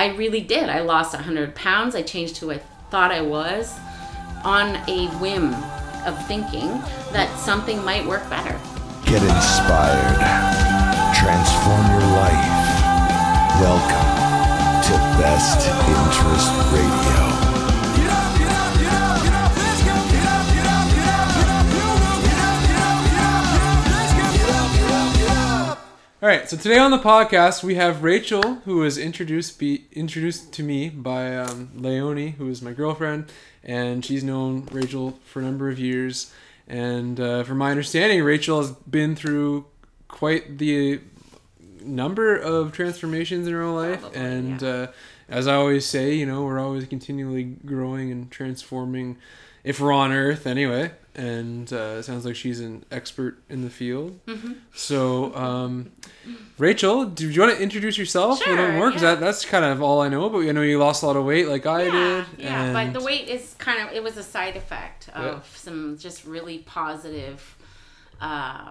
I really did. I lost 100 pounds. I changed who I thought I was on a whim of thinking that something might work better. Get inspired. Transform your life. Welcome to Best Interest Radio. All right, so today on the podcast we have Rachel, who was introduced be introduced to me by um, Leonie, who is my girlfriend, and she's known Rachel for a number of years. And uh, from my understanding, Rachel has been through quite the number of transformations in her life, Probably, and yeah. uh, as I always say, you know, we're always continually growing and transforming. If we're on Earth, anyway, and uh, it sounds like she's an expert in the field. Mm-hmm. So, um, Rachel, do you want to introduce yourself a little more? Because yeah. that, that's kind of all I know. But I know you lost a lot of weight, like I yeah, did. yeah. and- But the weight is kind of it was a side effect of Yeah. some just really positive, uh,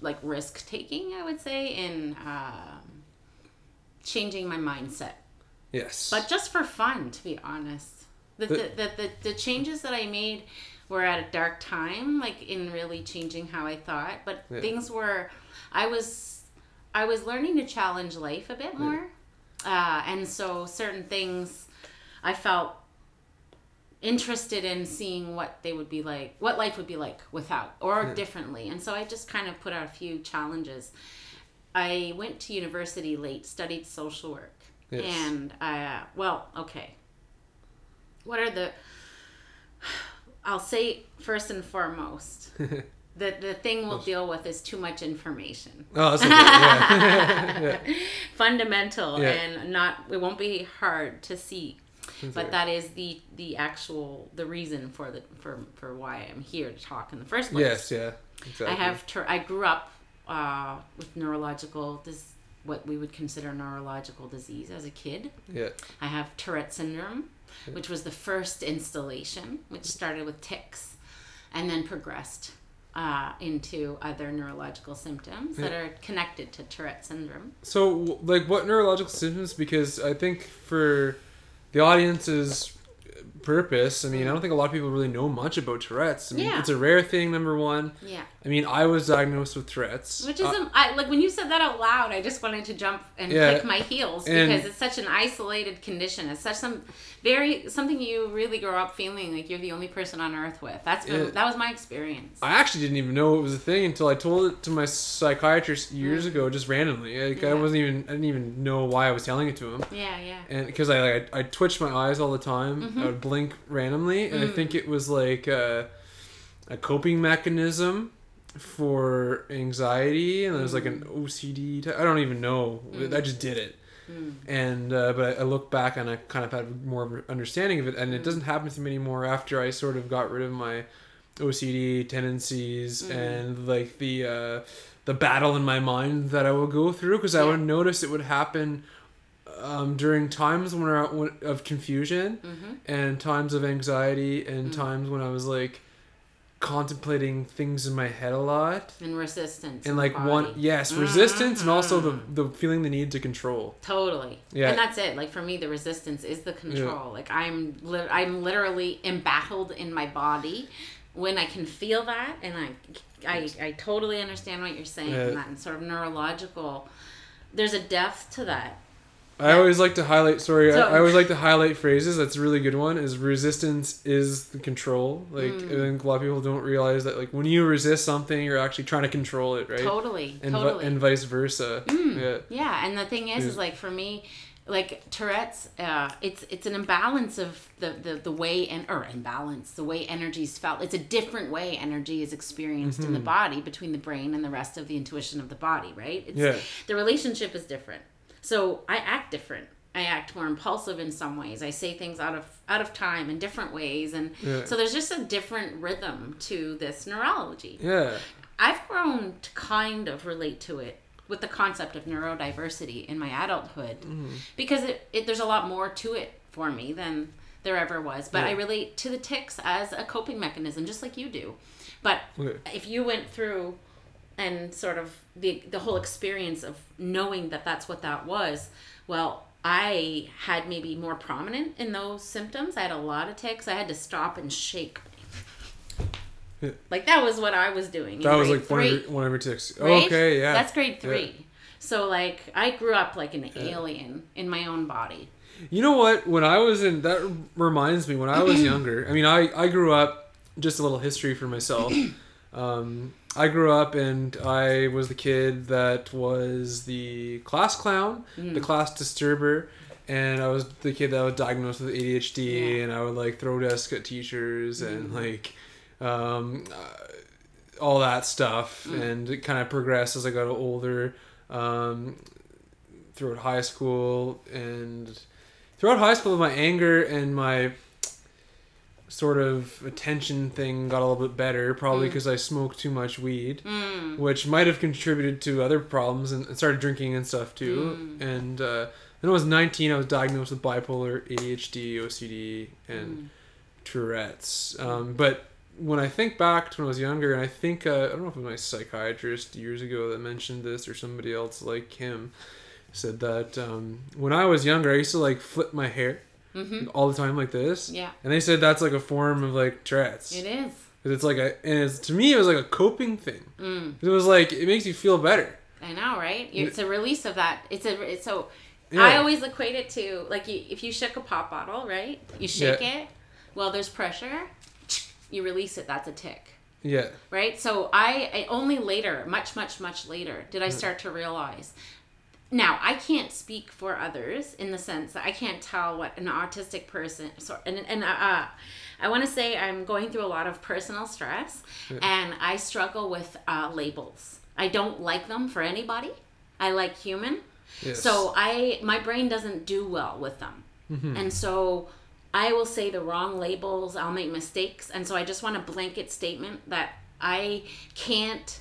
like risk taking. I would say in um changing my mindset. yes, but just for fun to be honest the the, the, the, the changes that i made were at a dark time like in really changing how i thought but Yeah. things were i was i was learning to challenge life a bit more uh, and so certain things i felt interested in seeing what they would be like what life would be like without or differently and so i just kind of put out a few challenges i went to university late studied social work Yes. and uh, well okay what are the i'll say first and foremost the, the thing we'll deal with is too much information oh, that's okay. yeah. yeah. fundamental Yeah. and not it won't be hard to see but that is the the actual the reason for the for for why i'm here to talk in the first place Yes, yeah, exactly. i have tur- i grew up uh, with neurological this what we would consider neurological disease as a kid Yeah, I have Tourette syndrome, which was the first installation, which started with tics and then progressed uh, into other neurological symptoms that are connected to Tourette syndrome. So, like, what neurological symptoms? Because I think for the audience's purpose, I mean, I don't think a lot of people really know much about Tourette's. I mean, Yeah. it's a rare thing. Number one. Yeah. I mean, I was diagnosed with Tourette's. Which is, Uh, I, like when you said that out loud, I just wanted to jump and Yeah. click my heels because it's such an isolated condition. It's such some very something you really grow up feeling like you're the only person on earth with. That's been, Yeah. that was my experience. I actually didn't even know it was a thing until I told it to my psychiatrist years ago, just randomly. Like, I Mm. Wasn't even, I didn't even know why I was telling it to him. yeah, yeah. and because I like I, I twitched my eyes all the time, Mm-hmm. I would blink randomly, and I Mm. think it was like a, a coping mechanism for anxiety, and it was like an Mm. OCD. Type, I don't even know. I just did it, and uh, but I, I look back and I kind of had more of an understanding of it, Mm. and it doesn't happen to me anymore after I sort of got rid of my OCD tendencies Mm. and like the uh, the battle in my mind that I would go through because I would notice it would happen um, during times when, I, when of confusion Mm-hmm. and times of anxiety and times when I was like contemplating things in my head a lot And resistance. and like one yes resistance and also the Mhm. the feeling the need to control Totally. Yeah. And that's it. Like for me, the resistance is the control. Like I'm, lit I'm literally embattled in my body when I can feel that, and I, I, I totally understand what you're saying. Yeah. And that sort of neurological. There's a depth to that. I always like to highlight. Sorry, So- I, I always like to highlight phrases. That's a really good one. Is resistance is the control. Like Mm. I think a lot of people don't realize that. Like when you resist something, you're actually trying to control it, right? Totally. And totally. and vice versa. Mm. Yeah. Yeah, and the thing is, Yeah. is like for me, like Tourette's, uh, it's it's an imbalance of the the, the way and or imbalance the way energy is felt. It's a different way energy is experienced Mm-hmm. in the body between the brain and the rest of the intuition of the body. Right? It's, Yeah. The relationship is different. So I act different. I act more impulsive in some ways. I say things out of out of time in different ways, and Yeah. so there's just a different rhythm to this neurology. Yeah. I've grown to kind of relate to it with the concept of neurodiversity in my adulthood Mm-hmm. because it, it there's a lot more to it for me than there ever was. But I relate to the tics as a coping mechanism, just like you do. But Okay. if you went through and sort of the the whole experience of knowing that that's what that was, well, I had maybe more prominent in those symptoms. I had a lot of tics. I had to stop and shake. Yeah. Like that was what I was doing. That was like one of, three, your, one of your tics. right? Okay, yeah. That's grade three. So like I grew up like an alien in my own body. You know what? When I was in, that reminds me. When I was younger, I mean, I I grew up. Just a little history for myself. Um, I grew up and I was the kid that was the class clown, Mm. the class disturber, and I was the kid that was diagnosed with ADHD, Yeah. Mm. and I would like throw desk at teachers and like um, uh, all that stuff, Mm. and it kind of progressed as I got older. Um, throughout high school and throughout high school, my anger and my sort of attention thing got a little bit better, probably Mm. because I smoked too much weed, Mm. which might have contributed to other problems, and, and started drinking and stuff too. Mm. And uh, when I was 19, I was diagnosed with bipolar, ADHD, OCD, and Mm. Tourette's. Um, but when I think back to when I was younger, and I think uh, I don't know if it was my psychiatrist years ago that mentioned this or somebody else like him said that um, when I was younger, I used to like flip my hair Mhm. all the time like this, Yeah, and they said that's like a form of like Tourette's. it is. 'Cause it's like a, and it's to me it was like a coping thing. Mm. It was like it makes you feel better. I know, right? It's a release of that. It's a it's so. Yeah. I always equate it to like you, if you shook a pop bottle, right? You shake Yeah. it. Well, there's pressure. You release it. That's a tic, Yeah. right? So I, I only later, much much much later, did I start to realize. Now I can't speak for others in the sense that I can't tell what an autistic person. So and and uh, I want to say I'm going through a lot of personal stress, and I struggle with uh, labels. I don't like them for anybody. I like human. Yes. So I my brain doesn't do well with them. And so I will say the wrong labels, I'll make mistakes, and so I just want a blanket statement that I can't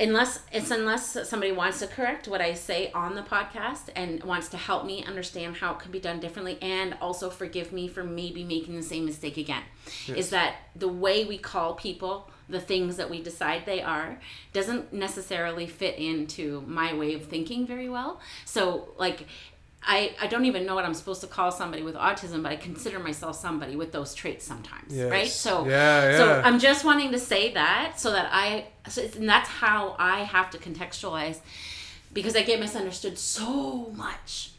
unless it's unless somebody wants to correct what I say on the podcast and wants to help me understand how it could be done differently and also forgive me for maybe making the same mistake again. Is that the way we call people the things that we decide they are doesn't necessarily fit into my way of thinking very well. So like I, I don't even know what I'm supposed to call somebody with autism, but I consider myself somebody with those traits sometimes, Yes. right? So Yeah, so yeah. I'm just wanting to say that so that I, so it's, and that's how I have to contextualize because I get misunderstood so much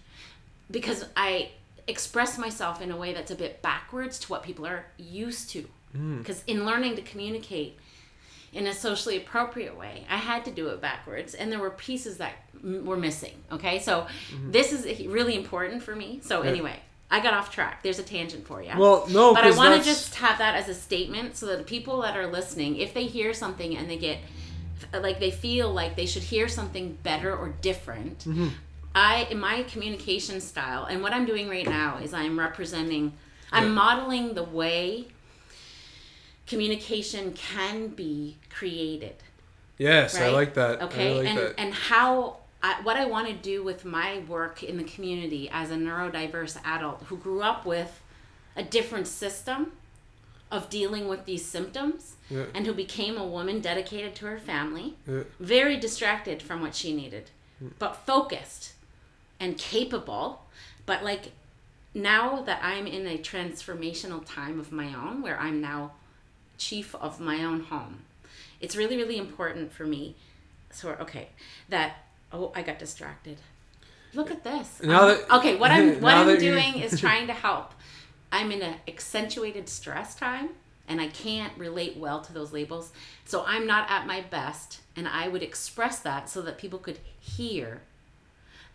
because I express myself in a way that's a bit backwards to what people are used to. Mm. Because in learning to communicate in a socially appropriate way, I had to do it backwards, and there were pieces that m- were missing. Okay, so this is really important for me. So Mm-hmm. Yeah. anyway, I got off track. There's a tangent for you Well, no, but I want to just have that as a statement so that the people that are listening, if they hear something and they get like they feel like they should hear something better or different, Mm-hmm. I in my communication style and what I'm doing right now is I'm representing, I'm modeling the way communication can be created Yes, I like that. Okay, I like and that. and how I, what I want to do with my work in the community as a neurodiverse adult who grew up with a different system of dealing with these symptoms Yeah. and who became a woman dedicated to her family, Yeah. very distracted from what she needed, mm. but focused and capable. But like now that I'm in a transformational time of my own where I'm now chief of my own home, it's really, really important for me. So, okay, that, oh, I got distracted. Look at this. Now Um, that- okay, what I'm what I'm you- doing is trying to help. I'm in an accentuated stress time and I can't relate well to those labels. So I'm not at my best and I would express that so that people could hear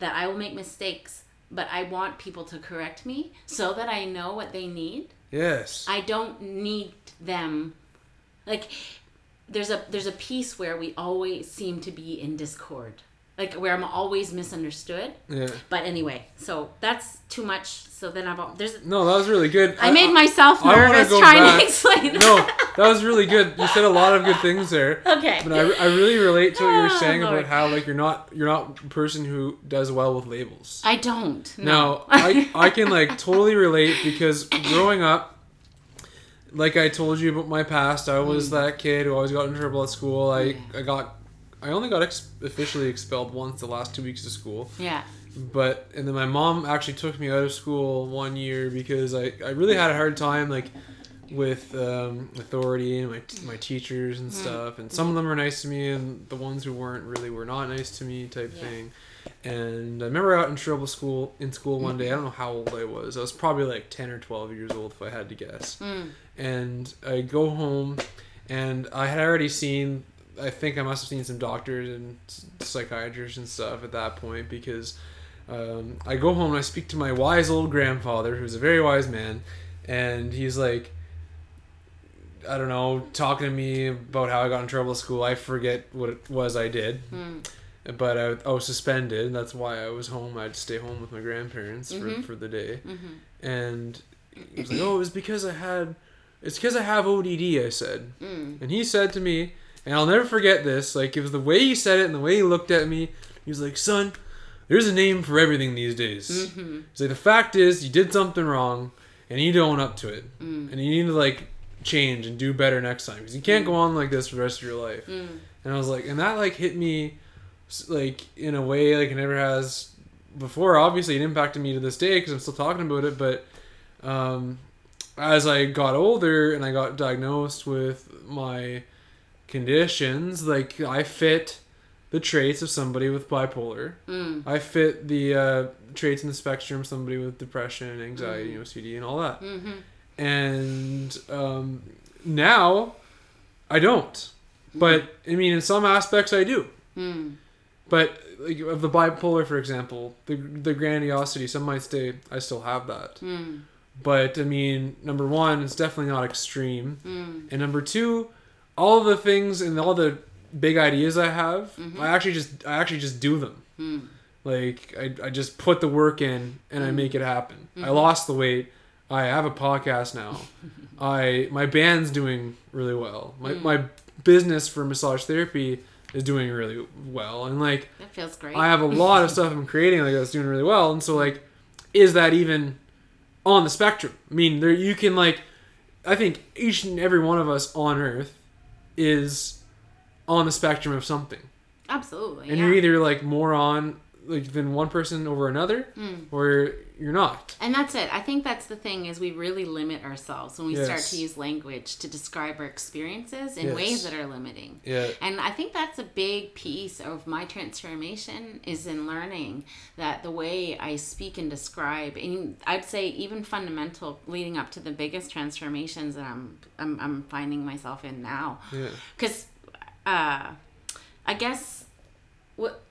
that I will make mistakes, but I want people to correct me so that I know what they need. Yes. I don't need them like there's a there's a piece where we always seem to be in discord. Like where I'm always misunderstood. yeah. But anyway, so that's too much. So then I've there's No, that was really good. I made myself I nervous go trying back. to explain No, that. was really good. You said a lot of good things there. Okay. But I, I really relate to what you were Oh, saying Lord. about how like you're not you're not a person who does well with labels. I don't. Now No. I I can like totally relate because growing up, like I told you about my past, I was that kid who always got in trouble at school. I Mm. Yeah. I got I only got ex- officially expelled once the last two weeks of school. yeah. but and then my mom actually took me out of school one year because I, I really had a hard time like with um, authority and my my teachers and stuff and some of them were nice to me and the ones who weren't really were not nice to me type Yeah. thing and I remember got in trouble school in school one day I don't know how old I was I was probably like 10 or 12 years old if I had to guess Mm. and I go home, and I had already seen. I think I must have seen some doctors and psychiatrists and stuff at that point because um, I go home and I speak to my wise old grandfather, who's a very wise man, and he's like, I don't know, talking to me about how I got in trouble at school. I forget what it was I did. Mm. But I, I was suspended. and That's why I was home. I had to stay home with my grandparents Mhm. for, for the day Mhm. and he was like, "Oh, it was because I had, it's because I have ODD." I said, Mm. and he said to me, and I'll never forget this. Like it was the way he said it and the way he looked at me. He was like, "Son, there's a name for everything these days." Mhm. He's like, "The fact is, you did something wrong, and you need to own up to it, Mm. and you need to like change and do better next time because you can't go on like this for the rest of your life." Mm. And I was like, and that like hit me, like in a way like it never has before. Obviously, it impacted me to this day because I'm still talking about it. But um, as I got older and I got diagnosed with my conditions, like I fit the traits of somebody with bipolar. Mm. I fit the uh, traits in the spectrum of somebody with depression, anxiety, Mhm. OCD, and all that. Mhm. And um, now I don't. But I mean, in some aspects, I do. Mm. But like of the bipolar, for example, the the grandiosity, some might say I still have that. Mm. But I mean, number one, it's definitely not extreme, Mm. and number two, all the things and all the big ideas I have, Mhm. I actually just I actually just do them. Mm. Like I, I just put the work in and I Mm. make it happen. I Mhm. lost the weight. I have a podcast now. I my band's doing really well. My Mm. my business for massage therapy is doing really well, and like That feels great. I have a lot of stuff I'm creating like that's doing really well, and so like, is that even on the spectrum? I mean, there you can like, I think each and every one of us on Earth is on the spectrum of something, Absolutely. and yeah. you're either like more on like than one person over another, Mm. or you're not. And that's it. I think that's the thing is we really limit ourselves when we start to use language to describe our experiences in Yes. ways that are limiting. Yeah. And I think that's a big piece of my transformation is in learning that the way I speak and describe, and I'd say even fundamental leading up to the biggest transformations that I'm I'm, I'm finding myself in now. Yeah. Because uh, I guess what,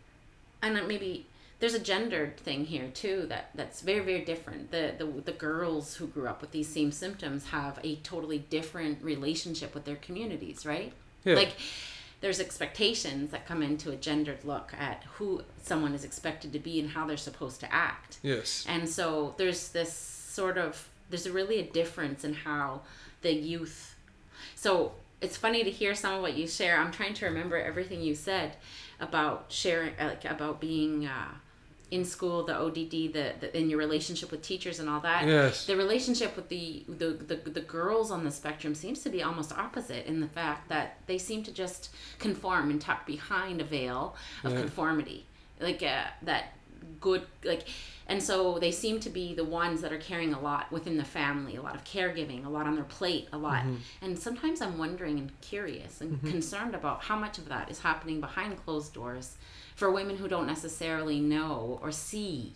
and maybe there's a gendered thing here too that that's very very different. The the the girls who grew up with these same symptoms have a totally different relationship with their communities, right? Yeah. Like there's expectations that come into a gendered look at who someone is expected to be and how they're supposed to act. Yes. And so there's this sort of there's really a difference in how the youth. So it's funny to hear some of what you share. I'm trying to remember everything you said about sharing, like about being uh, in school, the ODD, the, the in your relationship with teachers and all that. Yes. The relationship with the, the the the girls on the spectrum seems to be almost opposite in the fact that they seem to just conform and tuck behind a veil of Yeah. conformity, like uh, that good like and so they seem to be the ones that are carrying a lot within the family a lot of caregiving a lot on their plate a lot and sometimes i'm wondering and curious and concerned about how much of that is happening behind closed doors for women who don't necessarily know or see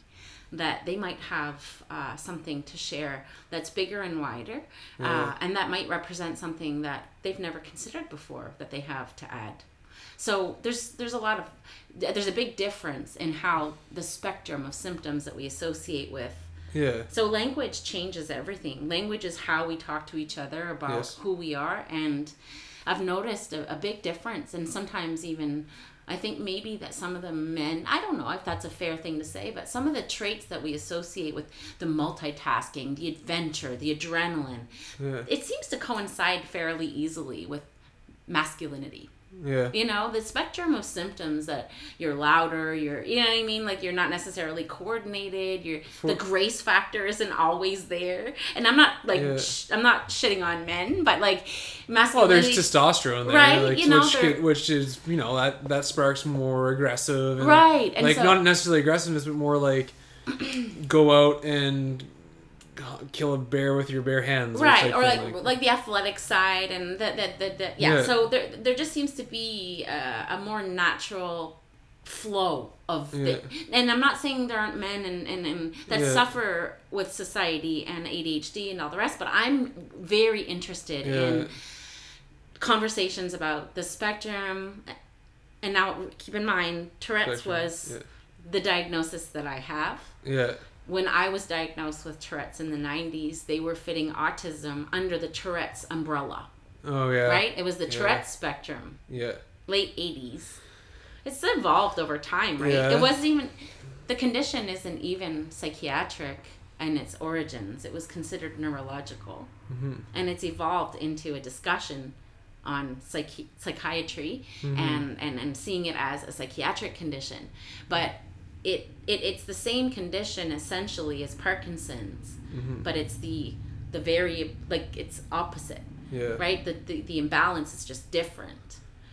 that they might have uh, something to share that's bigger and wider uh, and that might represent something that they've never considered before that they have to add so there's there's a lot of there's a big difference in how the spectrum of symptoms that we associate with Yeah. so language changes everything language is how we talk to each other about Yes. who we are and i've noticed a, a big difference and sometimes even i think maybe that some of the men i don't know if that's a fair thing to say but some of the traits that we associate with the multitasking the adventure the adrenaline Yeah. it seems to coincide fairly easily with masculinity Yeah. You know, the spectrum of symptoms that you're louder, you're, you know what I mean? Like you're not necessarily coordinated. You're the grace factor isn't always there. And I'm not like Yeah. sh- I'm not shitting on men, but like Well, masculinity. there's testosterone there, Right, like, you know, which, could, which is you know that that sparks more aggressive, and, Right, and like so- not necessarily aggressiveness, but more like go out and kill a bear with your bare hands, right or thing, like, like the athletic side and that that that that- yeah. Yeah. so there there just seems to be a, a more natural flow of the, Yeah. and i'm not saying there aren't men and, and, and that Yeah. suffer with society and adhd and all the rest but i'm very interested Yeah. in conversations about the spectrum and now keep in mind tourette's Spectrum, was the diagnosis that i have yeah, when I was diagnosed with Tourette's in the 90s, they were fitting autism under the Tourette's umbrella. Oh yeah, right? It was the Yeah. Tourette's spectrum, Yeah, late 80s. It's evolved over time, right? Yeah. It wasn't even, the condition isn't even psychiatric in its origins. It was considered neurological. Mm-hmm. And it's evolved into a discussion on psychi- psychiatry Mm-hmm. and, and, and seeing it as a psychiatric condition. But it, it it's the same condition essentially as Parkinson's, Mm-hmm. but it's the the very like it's opposite, yeah, right? The, the the imbalance is just different.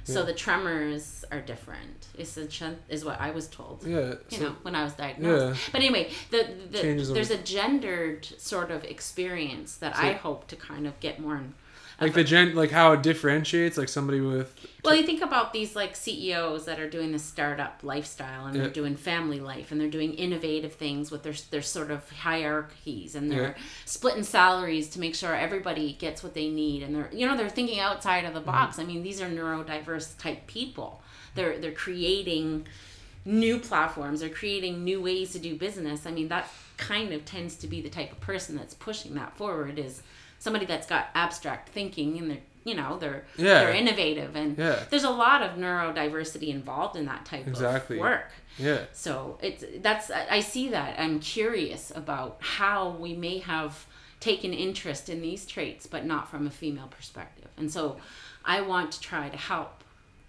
So Yeah. the tremors are different. Is is what I was told. yeah. You So, know, when I was diagnosed. Yeah. But anyway, the, the there's a gendered sort of experience that I hope to kind of get more. In, like the gen, like how it differentiates, like somebody with well, you think about these like CEOs that are doing the startup lifestyle and they're Yeah. doing family life and they're doing innovative things with their their sort of hierarchies and they're Yeah. splitting salaries to make sure everybody gets what they need and they're you know they're thinking outside of the mm-hmm. box. I mean, these are neurodiverse type people. They're they're creating new platforms they're creating new ways to do business i mean that kind of tends to be the type of person that's pushing that forward is somebody that's got abstract thinking and they're you know they're Yeah. they're innovative and Yeah. there's a lot of neurodiversity involved in that type Exactly. of work yeah, so it's that's I I see that I'm curious about how we may have taken interest in these traits, but not from a female perspective. And so, I want to try to help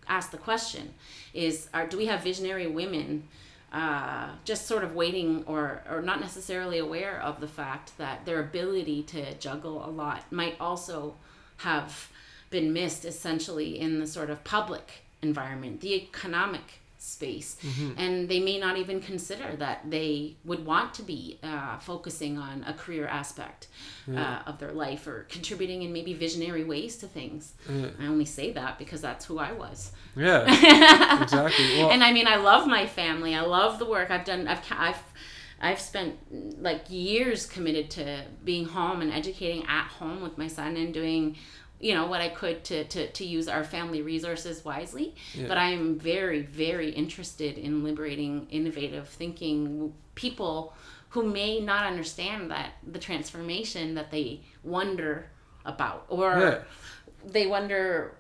ask the question: Is are do we have visionary women? Uh, just sort of waiting or, or not necessarily aware of the fact that their ability to juggle a lot might also have been missed essentially in the sort of public environment, the economic space. And they may not even consider that they would want to be uh, focusing on a career aspect uh, of their life or contributing in maybe visionary ways to things. I only say that because that's who I was. yeah, exactly. Well, and I mean, I love my family. I love the work I've done. I've I've I've spent like years committed to being home and educating at home with my son and doing, you know, what I could to to, to use our family resources wisely. But I am very very interested in liberating innovative thinking people who may not understand that the transformation that they wonder about. Or Yeah. they wonder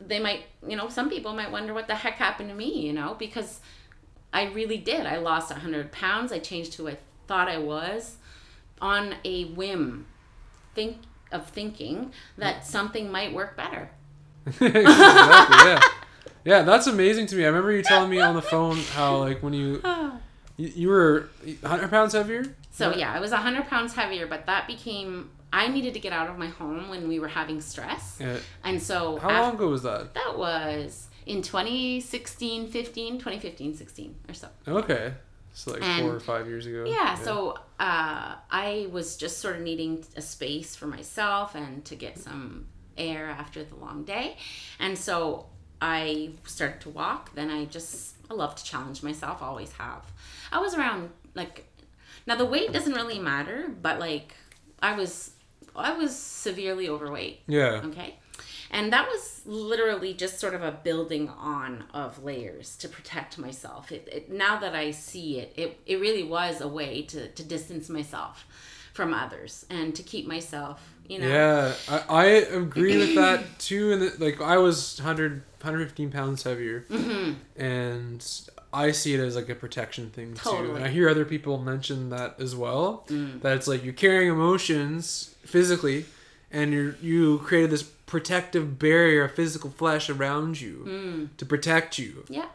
they might you know some people might wonder what the heck happened to me you know because i really did. I lost 100 pounds. I changed who i thought i was on a whim. Think of thinking that something might work better exactly, yeah. Yeah, that's amazing to me. I remember you telling me on the phone how like when you you, you were 100 pounds heavier. so yeah i was 100 pounds heavier but that became i needed to get out of my home when we were having stress Yeah. and so How af- long ago was that? that was in 2016 15 2015 16 or so Okay, so like And- four or five years ago. Yeah, so uh, I was just sort of needing a space for myself and to get some air after the long day. And so I started to walk. Then I just, I love to challenge myself, always have. I was around like, now the weight doesn't really matter, but like I was, I was severely overweight. Yeah. Okay. And that was literally just sort of a building on of layers to protect myself. It, it, now that I see it, it, it really was a way to, to distance myself from others and to keep myself, you know. Yeah, I, I agree with that too. And like I was 100, 115 pounds heavier, Mm-hmm. and I see it as like a protection thing too. And I hear other people mention that as well. Mm. That it's like you're carrying emotions physically, and you're you created this protective barrier of physical flesh around you Mm. to protect you. Yeah.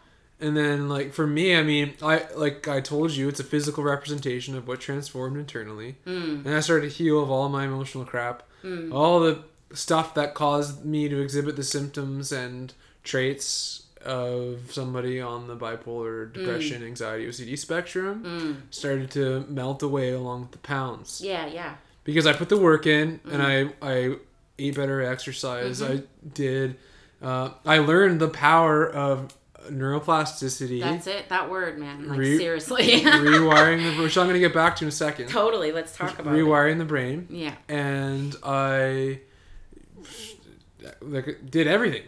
And then like for me, I mean, I like I told you, it's a physical representation of what transformed internally. Mm. And I started to heal of all my emotional crap, all the stuff that caused me to exhibit the symptoms and traits of somebody on the bipolar Mm. depression, anxiety, OCD spectrum started to melt away along with the pounds Yeah, yeah. because I put the work in and Mm-hmm. I I ate better exercise. I did. Uh, I learned the power of neuroplasticity, That's it. That word, man. Like Re- seriously. rewiring the which I'm going to get back to in a second. totally. Let's talk about it. rewiring the brain, Yeah. and I like did everything.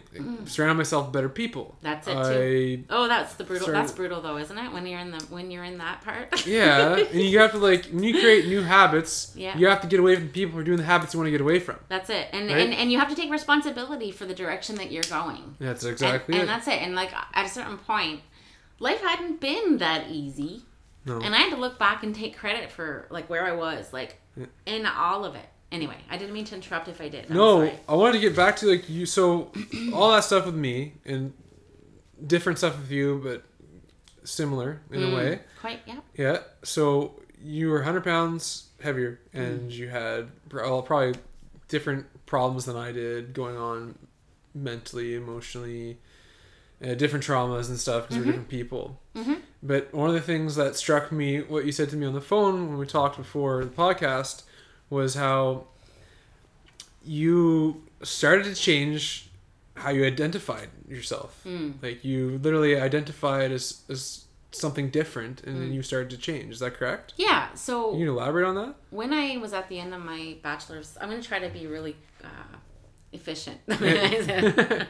Surround myself with better people. Mm. That's it, I too. Oh, that's the brutal. Sorry. That's brutal though, isn't it? When you're in the when you're in that part. yeah, and you have to like when you create new habits, Yeah. you have to get away from people who are doing the habits you want to get away from. That's it. And, Right? and and you have to take responsibility for the direction that you're going. That's And- exactly and, it. that's it. And like at a certain point, life hadn't been that easy. No. And I had to look back and take credit for like where I was, like in all of it. Anyway, I didn't mean to interrupt if I did. I'm No, sorry. I wanted to get back to like you. So all that stuff with me and different stuff with you, but similar in Mm. a way. Quite, yeah. Yeah. So you were 100 pounds heavier, and you had pro- probably different problems than I did going on mentally, emotionally, uh, different traumas and stuff because we're different people. Mhm. But one of the things that struck me, what you said to me on the phone when we talked before the podcast, was how you started to change how you identified yourself. Mm. Like you literally identified as, as something different and Mm. then you started to change. Is that correct? Yeah. So Can you elaborate on that? when I was at the end of my bachelor's, I'm going to try to be really uh, efficient. when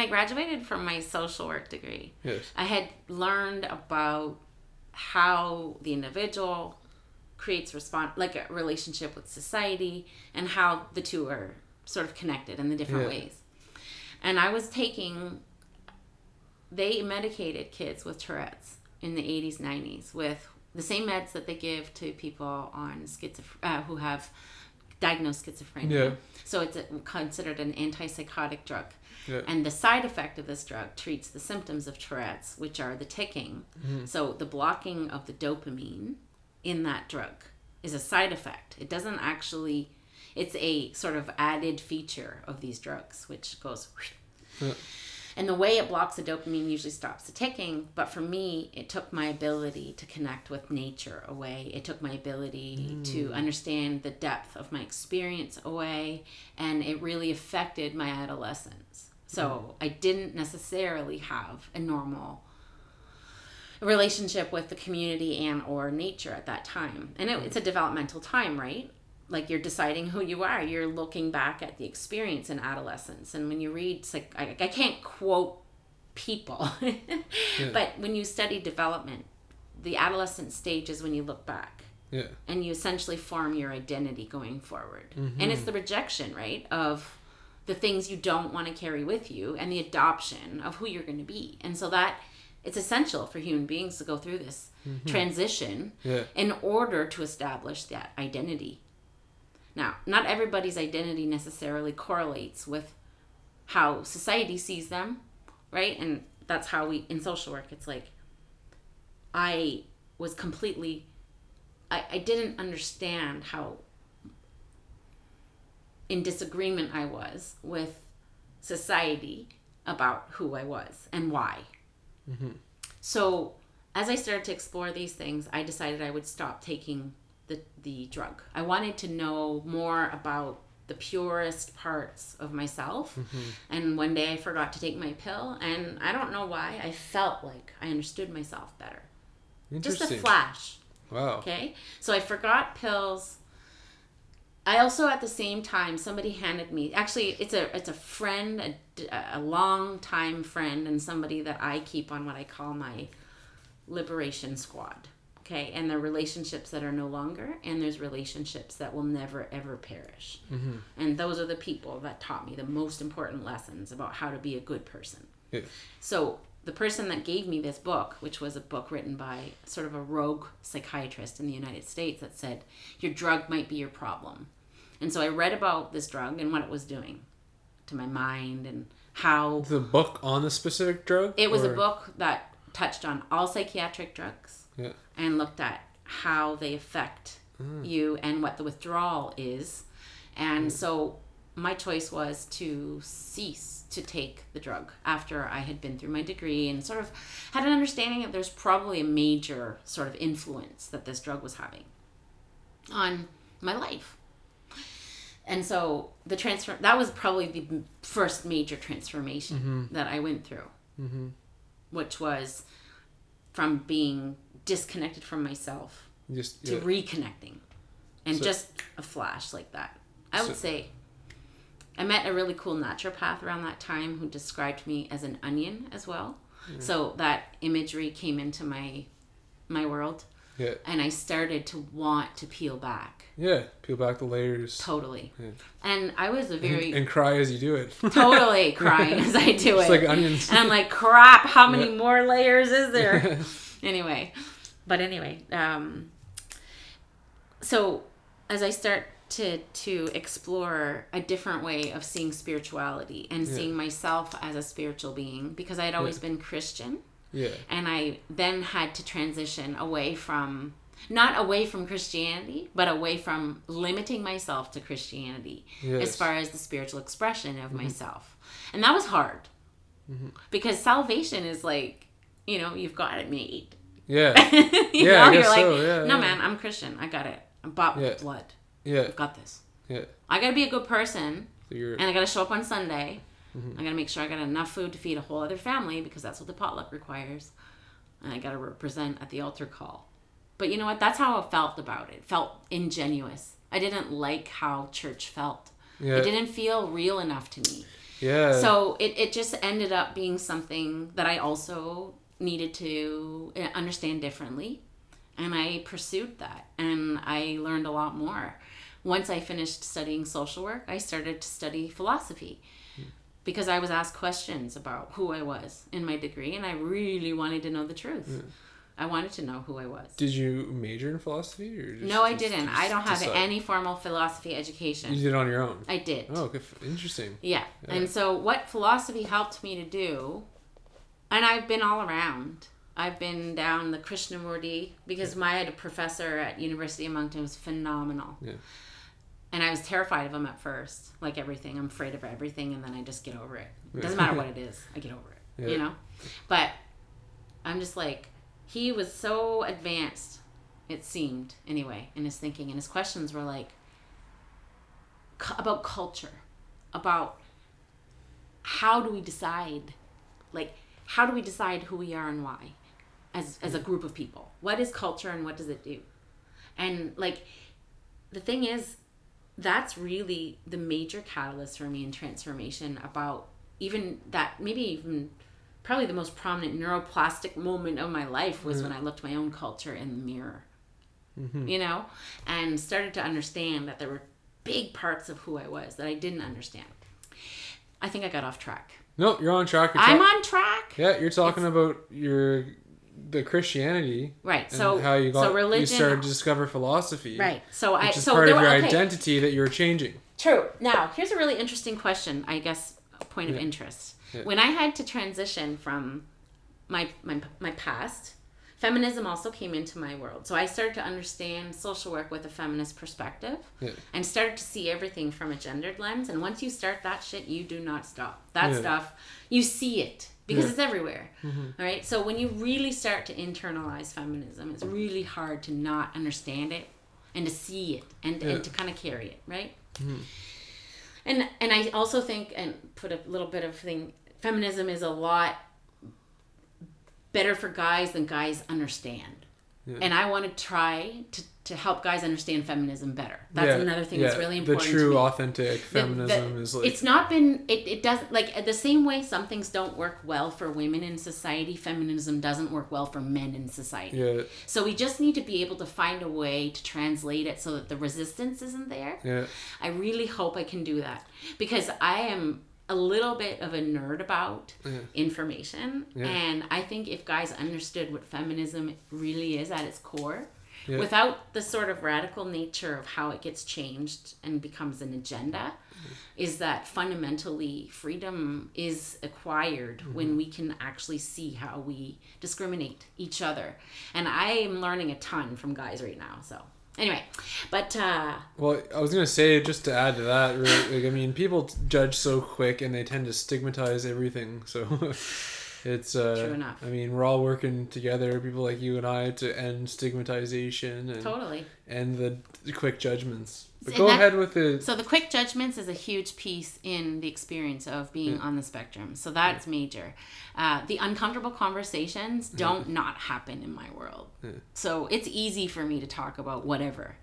I graduated from my social work degree, Yes. I had learned about how the individual creates respond like a relationship with society and how the two are sort of connected in the different Yeah. ways. And I was taking they medicated kids with Tourette's in the 80s 90s with the same meds that they give to people on schizoph- uh, who have diagnosed schizophrenia. Yeah. So it's a, considered an antipsychotic drug. Yeah. And the side effect of this drug treats the symptoms of Tourette's, which are the ticking. Mm-hmm. So the blocking of the dopamine in that drug is a side effect. It doesn't actually, it's a sort of added feature of these drugs, which goes. Yeah. And the way it blocks the dopamine usually stops the ticking. But for me, it took my ability to connect with nature away. It took my ability mm. to understand the depth of my experience away. And it really affected my adolescence. So mm. I didn't necessarily have a normal relationship with the community and or nature at that time. And it, it's a developmental time right? Like you're deciding who you are. You're looking back at the experience in adolescence. And when you read it's like i, I can't quote people. But when you study development the adolescent stage is when you look back. Yeah. and you essentially form your identity going forward. And it's mm-hmm. the rejection, right, of the things you don't want to carry with you and the adoption of who you're going to be. And so that it's essential for human beings to go through this mm-hmm. transition Yeah. in order to establish that identity. Now, not everybody's identity necessarily correlates with how society sees them, right? And that's how we in social work it's like I was completely I, I didn't understand how in disagreement I was with society about who I was and why. Mm-hmm. So as I started to explore these things, I decided I would stop taking the, the drug. I wanted to know more about the purest parts of myself. Mm-hmm. And one day I forgot to take my pill, and I don't know why. I felt like I understood myself better. Just a flash. Wow. Okay. So I forgot pills. I also at the same time somebody handed me actually it's a it's a friend a, a long time friend and somebody that I keep on what I call my liberation squad. Okay, and there are relationships that are no longer, and there's relationships that will never ever perish. Mm-hmm. And those are the people that taught me the most important lessons about how to be a good person. Yeah. So the person that gave me this book, which was a book written by sort of a rogue psychiatrist in the United States that said, Your drug might be your problem. And so I read about this drug and what it was doing to my mind and how The book on the specific drug. it was a book that touched on all psychiatric drugs Yeah. and looked at how they affect mm. you and what the withdrawal is. And mm. so my choice was to cease to take the drug after I had been through my degree and sort of had an understanding that there's probably a major sort of influence that this drug was having on my life. And so the transfer that was probably the first major transformation mm-hmm. that I went through, mm-hmm. which was from being disconnected from myself Just to yeah. reconnecting and So- just a flash like that. I would say I met a really cool naturopath around that time who described me as an onion as well. So that imagery came into my my world yeah. and I started to want to peel back Yeah. Peel back the layers. totally. Yeah. And I was a very and cry as you do it. totally crying as I do It's it. like onions. And I'm like, crap, how many Yeah. more layers is there? anyway, but anyway, um, so as I start to to explore a different way of seeing spirituality and Yeah. seeing myself as a spiritual being, because I had always been Christian, yeah. and I then had to transition away from not away from Christianity, but away from limiting myself to Christianity as Yes. Mm-hmm. far as the spiritual expression of myself. And that was hard. Because salvation is like, you know, you've got it made. Yeah. you Yeah, know, you're like, so, yeah, no yeah. man, I'm Christian. I got it. I'm bought with Yeah. blood. Yeah. I've got this. Yeah. I gotta be a good person So and I gotta show up on Sunday. Mm-hmm. I gotta make sure I got enough food to feed a whole other family because that's what the potluck requires. And I gotta represent at the altar call. But you know what? That's how I felt about it. Felt ingenuous. I didn't like how church felt. yeah. It didn't feel real enough to me. yeah. So it, it just ended up being something that I also needed to uh, understand differently. And I pursued that and I learned a lot more. Once I finished studying social work, I started to study philosophy because I was asked questions about who I was in my degree and I really wanted to know the truth. Hmm. I wanted to know who I was. Did you major in philosophy or just, no, I just- didn't. just I don't have decide? any formal philosophy education. You did it on your own. I did. Oh, good. Interesting. Yeah. And so what philosophy helped me to do, and I've been all around. I've been down the Krishnamurti because my had a professor at University of Moncton was phenomenal. Yeah. And I was terrified of him at first, like everything. I'm afraid of everything, and then I just get over it. It doesn't matter what it is, I get over it. Yeah. You know. But I'm just like, he was so advanced. It seemed anyway in his thinking, and his questions were like cu- about culture, about how do we decide, like how do we decide who we are and why, as as a group of people. What is culture and what does it do? And like, the thing is, that's really the major catalyst for me in transformation about even that maybe even probably the most prominent neuroplastic moment of my life was when I looked my own culture in the mirror. Mm-hmm. You know, and started to understand that there were big parts of who I was that I didn't understand. I think I got off track. No, you're on track. You're I'm on track. Yeah, you're talking about your the Christianity Right. So how you got so religion you started to discover philosophy. Right. So I Which is so part there of your okay. identity that you're changing. True. Now, here's a really interesting question, I guess, a point of Yeah. interest. Yeah. When I had to transition from my, my my past, feminism also came into my world. So I started to understand social work with a feminist perspective Yeah. and started to see everything from a gendered lens. And once you start that shit, you do not stop. That stuff, you see it because Yeah. it's everywhere. Mm-hmm. All right. So when you really start to internalize feminism, it's really hard to not understand it and to see it and, Yeah. and to kind of carry it, right? Mm-hmm. And and I also think and put a little bit of thing feminism is a lot better for guys than guys understand. Yeah. And I want to try to, to help guys understand feminism better. That's Yeah, another thing that's really important. The true, authentic The- the- feminism is like it's not been it, it doesn't like the same way some things don't work well for women in society feminism doesn't work well for men in society yeah, so we just need to be able to find a way to translate it so that the resistance isn't there yeah, i really hope i can do that because i am a little bit of a nerd about Yeah. information Yeah. and i think if guys understood what feminism really is at its core Yeah. Without the sort of radical nature of how it gets changed and becomes an agenda, is that fundamentally freedom is acquired Mm-hmm. when we can actually see how we discriminate each other. And I am learning a ton from guys right now. So anyway, but uh, Well, I was gonna say just to add to that, really, like I mean, people judge so quick and they tend to stigmatize everything. So it's uh, True enough. I mean, we're all working together, people like you and I, to end stigmatization and totally. end the, the quick judgments. But And go that- ahead with the So the quick judgments is a huge piece in the experience of being on the spectrum. So that's major. Uh, the uncomfortable conversations don't not happen in my world. So it's easy for me to talk about whatever,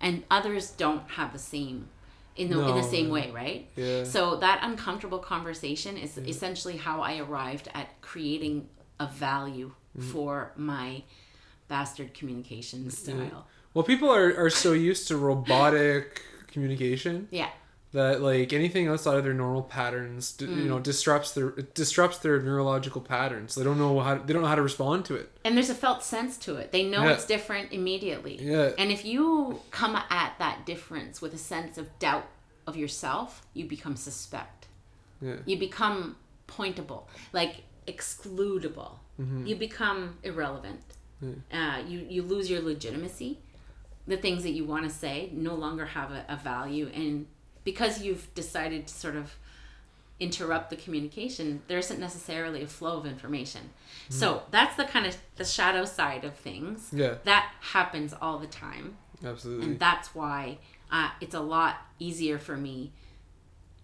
and others don't have the same. In the, in the same way, right? Yeah. So that uncomfortable conversation is essentially how I arrived at creating a value Mm-hmm. for my bastard communication style. well, people are, are so used to robotic communication Yeah. That like anything outside of their normal patterns, d- Mm. you know, disrupts their disrupts their neurological patterns. They don't know how they don't know how to respond to it. and there's a felt sense to it. They know Yeah. it's different immediately. Yeah. And if you come at that difference with a sense of doubt of yourself, you become suspect. Yeah. You become pointable, like excludable. Mm-hmm. You become irrelevant. Uh, you you lose your legitimacy. The things that you want to say no longer have a, a value, and because you've decided to sort of interrupt the communication, there isn't necessarily a flow of information. So that's the kind of the shadow side of things. Yeah. That happens all the time. Absolutely. And that's why uh, it's a lot easier for me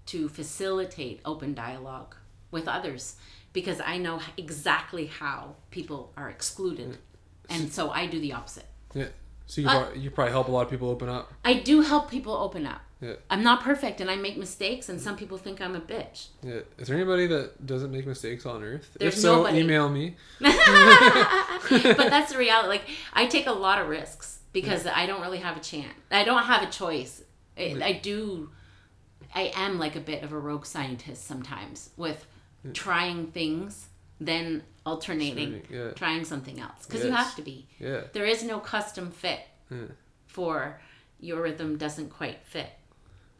to facilitate open dialogue with others because I know exactly how people are excluded. And so I do the opposite. yeah. So you Uh, probably, you probably help a lot of people open up. I do help people open up. Yeah. I'm not perfect and I make mistakes, and some people think I'm a bitch. Yeah. Is there anybody that doesn't make mistakes on Earth? There's if so, nobody. email me. but that's the reality. Like I take a lot of risks because I don't really have a chance. I don't have a choice. I, I do. I am like a bit of a rogue scientist sometimes with trying things, then alternating, Yeah. trying something else because you have to be. Yeah. There is no custom fit Yeah. for your rhythm doesn't quite fit,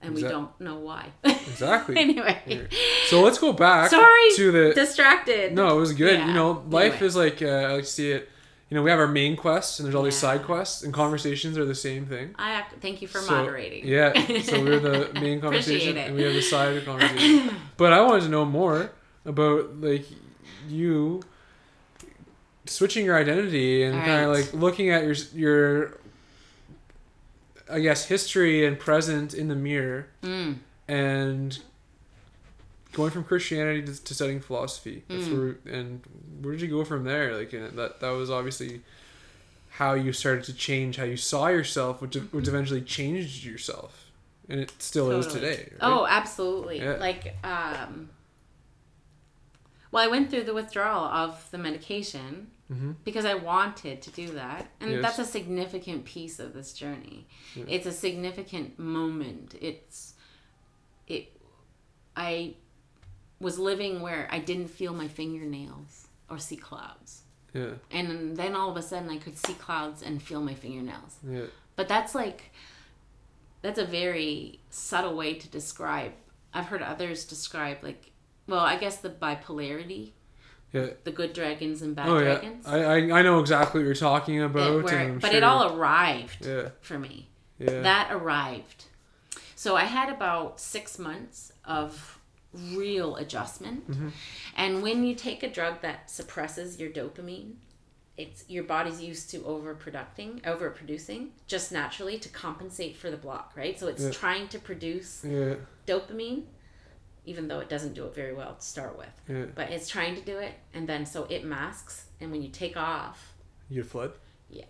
and we don't know why. Exactly. anyway, So let's go back sorry. to the distracted. No, it was good. Yeah. You know, life Anyway. is like uh, I like see it. You know, we have our main quests, and there's all these side quests, and conversations are the same thing. I ac- thank you for So- moderating. Yeah. So we're the main conversation, and we have the side conversation. but I wanted to know more about like you switching your identity and All kind of like looking at your your I guess history and present in the mirror Mm. and going from Christianity to, to studying philosophy. Mm. where and where did you go from there? Like and that that was obviously how you started to change how you saw yourself, which which eventually changed yourself, and it still is today. right? Oh, absolutely. Yeah. Like, um, well, I went through the withdrawal of the medication Mhm. because I wanted to do that, and Yes. that's a significant piece of this journey. It's a significant moment. It's it. I was living where I didn't feel my fingernails or see clouds. yeah, And then all of a sudden I could see clouds and feel my fingernails. yeah, But that's like that's a very subtle way to describe. I've heard others describe like well, I guess the bipolarity, yeah. the good dragons and bad Oh yeah, dragons. I, I I know exactly what you're talking It- about. where- and but sure- it all arrived Yeah, for me. yeah. That arrived. So I had about six months of real adjustment. Mm-hmm. And when you take a drug that suppresses your dopamine, it's your body's used to overproducing, overproducing just naturally to compensate for the block, right? So it's Yeah. trying to produce yeah, dopamine, even though it doesn't do it very well to start with. yeah. But it's trying to do it, and then so it masks, and when you take off, You flood. Yeah.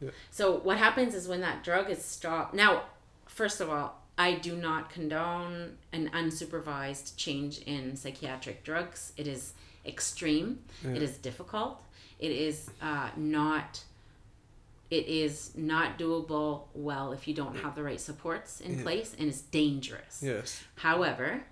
yeah. So what happens is when that drug is stopped. Now, first of all, I do not condone an unsupervised change in psychiatric drugs. It is extreme. It is difficult. It is uh, not. It is not doable well if you don't have the right supports in place, and it's dangerous. Yes. However,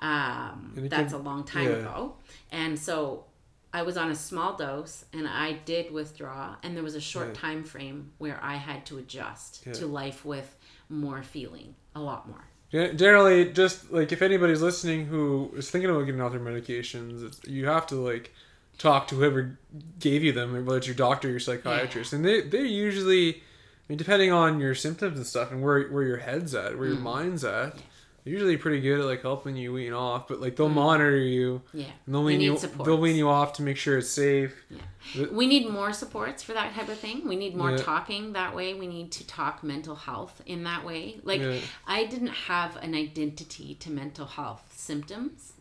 um, that's can- a long time yeah. ago, and so I was on a small dose and I did withdraw and there was a short Yeah. time frame where I had to adjust Yeah. to life with more feeling, a lot more. Gen- Generally, just like if anybody's listening who is thinking about getting off their medications, you have to like talk to whoever gave you them, whether it's your doctor or your psychiatrist, and they they're usually, I mean, depending on your symptoms and stuff and where where your head's at, where your mm. mind's at, they're usually pretty good at like helping you wean off. But like they'll mm. monitor you, Yeah. and they'll We wean need you, supports. they'll wean you off to make sure it's safe. Yeah. We need more supports for that type of thing. We need more Yeah. talking that way. We need to talk mental health in that way. Like Yeah. I didn't have an identity to mental health symptoms.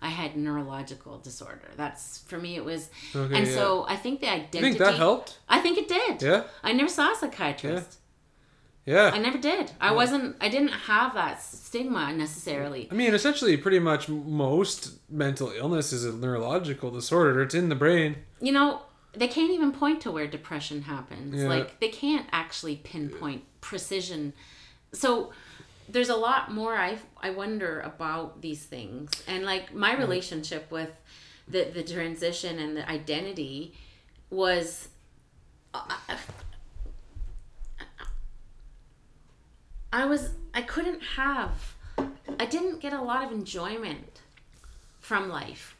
I had neurological disorder. That's for me it was Okay, and yeah. so I think the You identity think that helped? I think it did. Yeah, I never saw a psychiatrist. yeah. I never did. I wasn't I didn't have that stigma necessarily. I mean, essentially, pretty much most mental illness is a neurological disorder. It's in the brain. you know, they can't even point to where depression happens. Yeah. Like they can't actually pinpoint precision. So there's a lot more I I wonder about these things. And like my mm-hmm. relationship with the the transition and the identity was uh, uh, I was I couldn't have I didn't get a lot of enjoyment from life.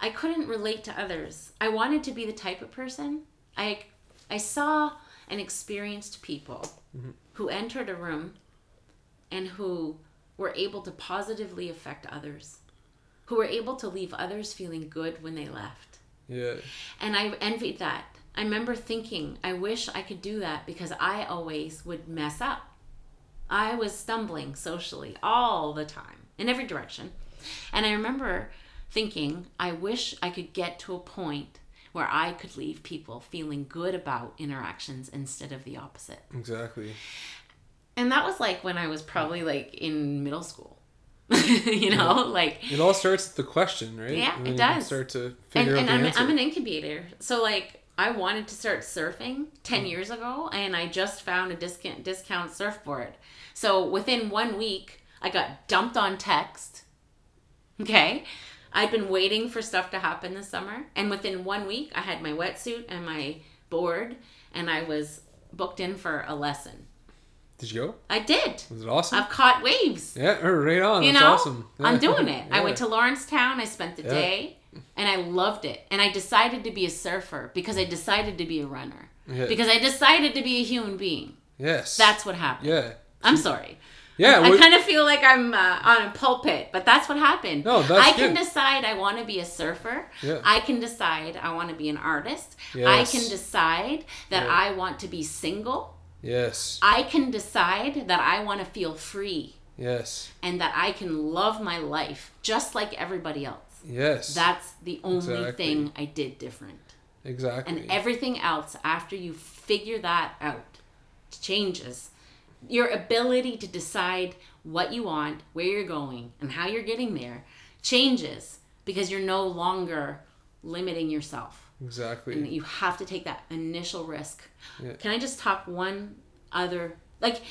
I couldn't relate to others. I wanted to be the type of person I I saw and experienced people mm-hmm. who entered a room and who were able to positively affect others. Who were able to leave others feeling good when they left. Yeah, And I envied that. I remember thinking, I wish I could do that because I always would mess up. I was stumbling socially all the time in every direction. And I remember thinking, I wish I could get to a point where I could leave people feeling good about interactions instead of the opposite. exactly. And that was like when I was probably like in middle school. you know, like It all starts with the question, right? Yeah, And it you does. Start to and, figure and out I'm, answer. I'm an incubator. So like I wanted to start surfing 10 mm. years ago and I just found a discount discount surfboard. So within 1 week I got dumped on text. Okay? I'd been waiting for stuff to happen this summer and within 1 week I had my wetsuit and my board and I was booked in for a lesson. Did you go? I did. Was it awesome? I've caught waves. yeah, oh, right on. You That's know, awesome. I'm doing it. I went to Lawrencetown. I spent the Yeah. day, and I loved it. And I decided to be a surfer because I decided to be a runner. Yeah. Because I decided to be a human being. Yes. That's what happened. Yeah. I'm sorry. Yeah. I we- kind of feel like I'm uh, on a pulpit, but that's what happened. No, that's I can good. decide I want to be a surfer. Yeah. I can decide I want to be an artist. Yes. I can decide that Yeah. I want to be single. Yes. I can decide that I want to feel free Yes. and that I can love my life just like everybody else. Yes. That's the only Exactly. thing I did different. exactly. And everything else, after you figure that out, changes. Your ability to decide what you want, where you're going, and how you're getting there changes because you're no longer limiting yourself. Exactly. And you have to take that initial risk. Yeah. Can I just talk one other like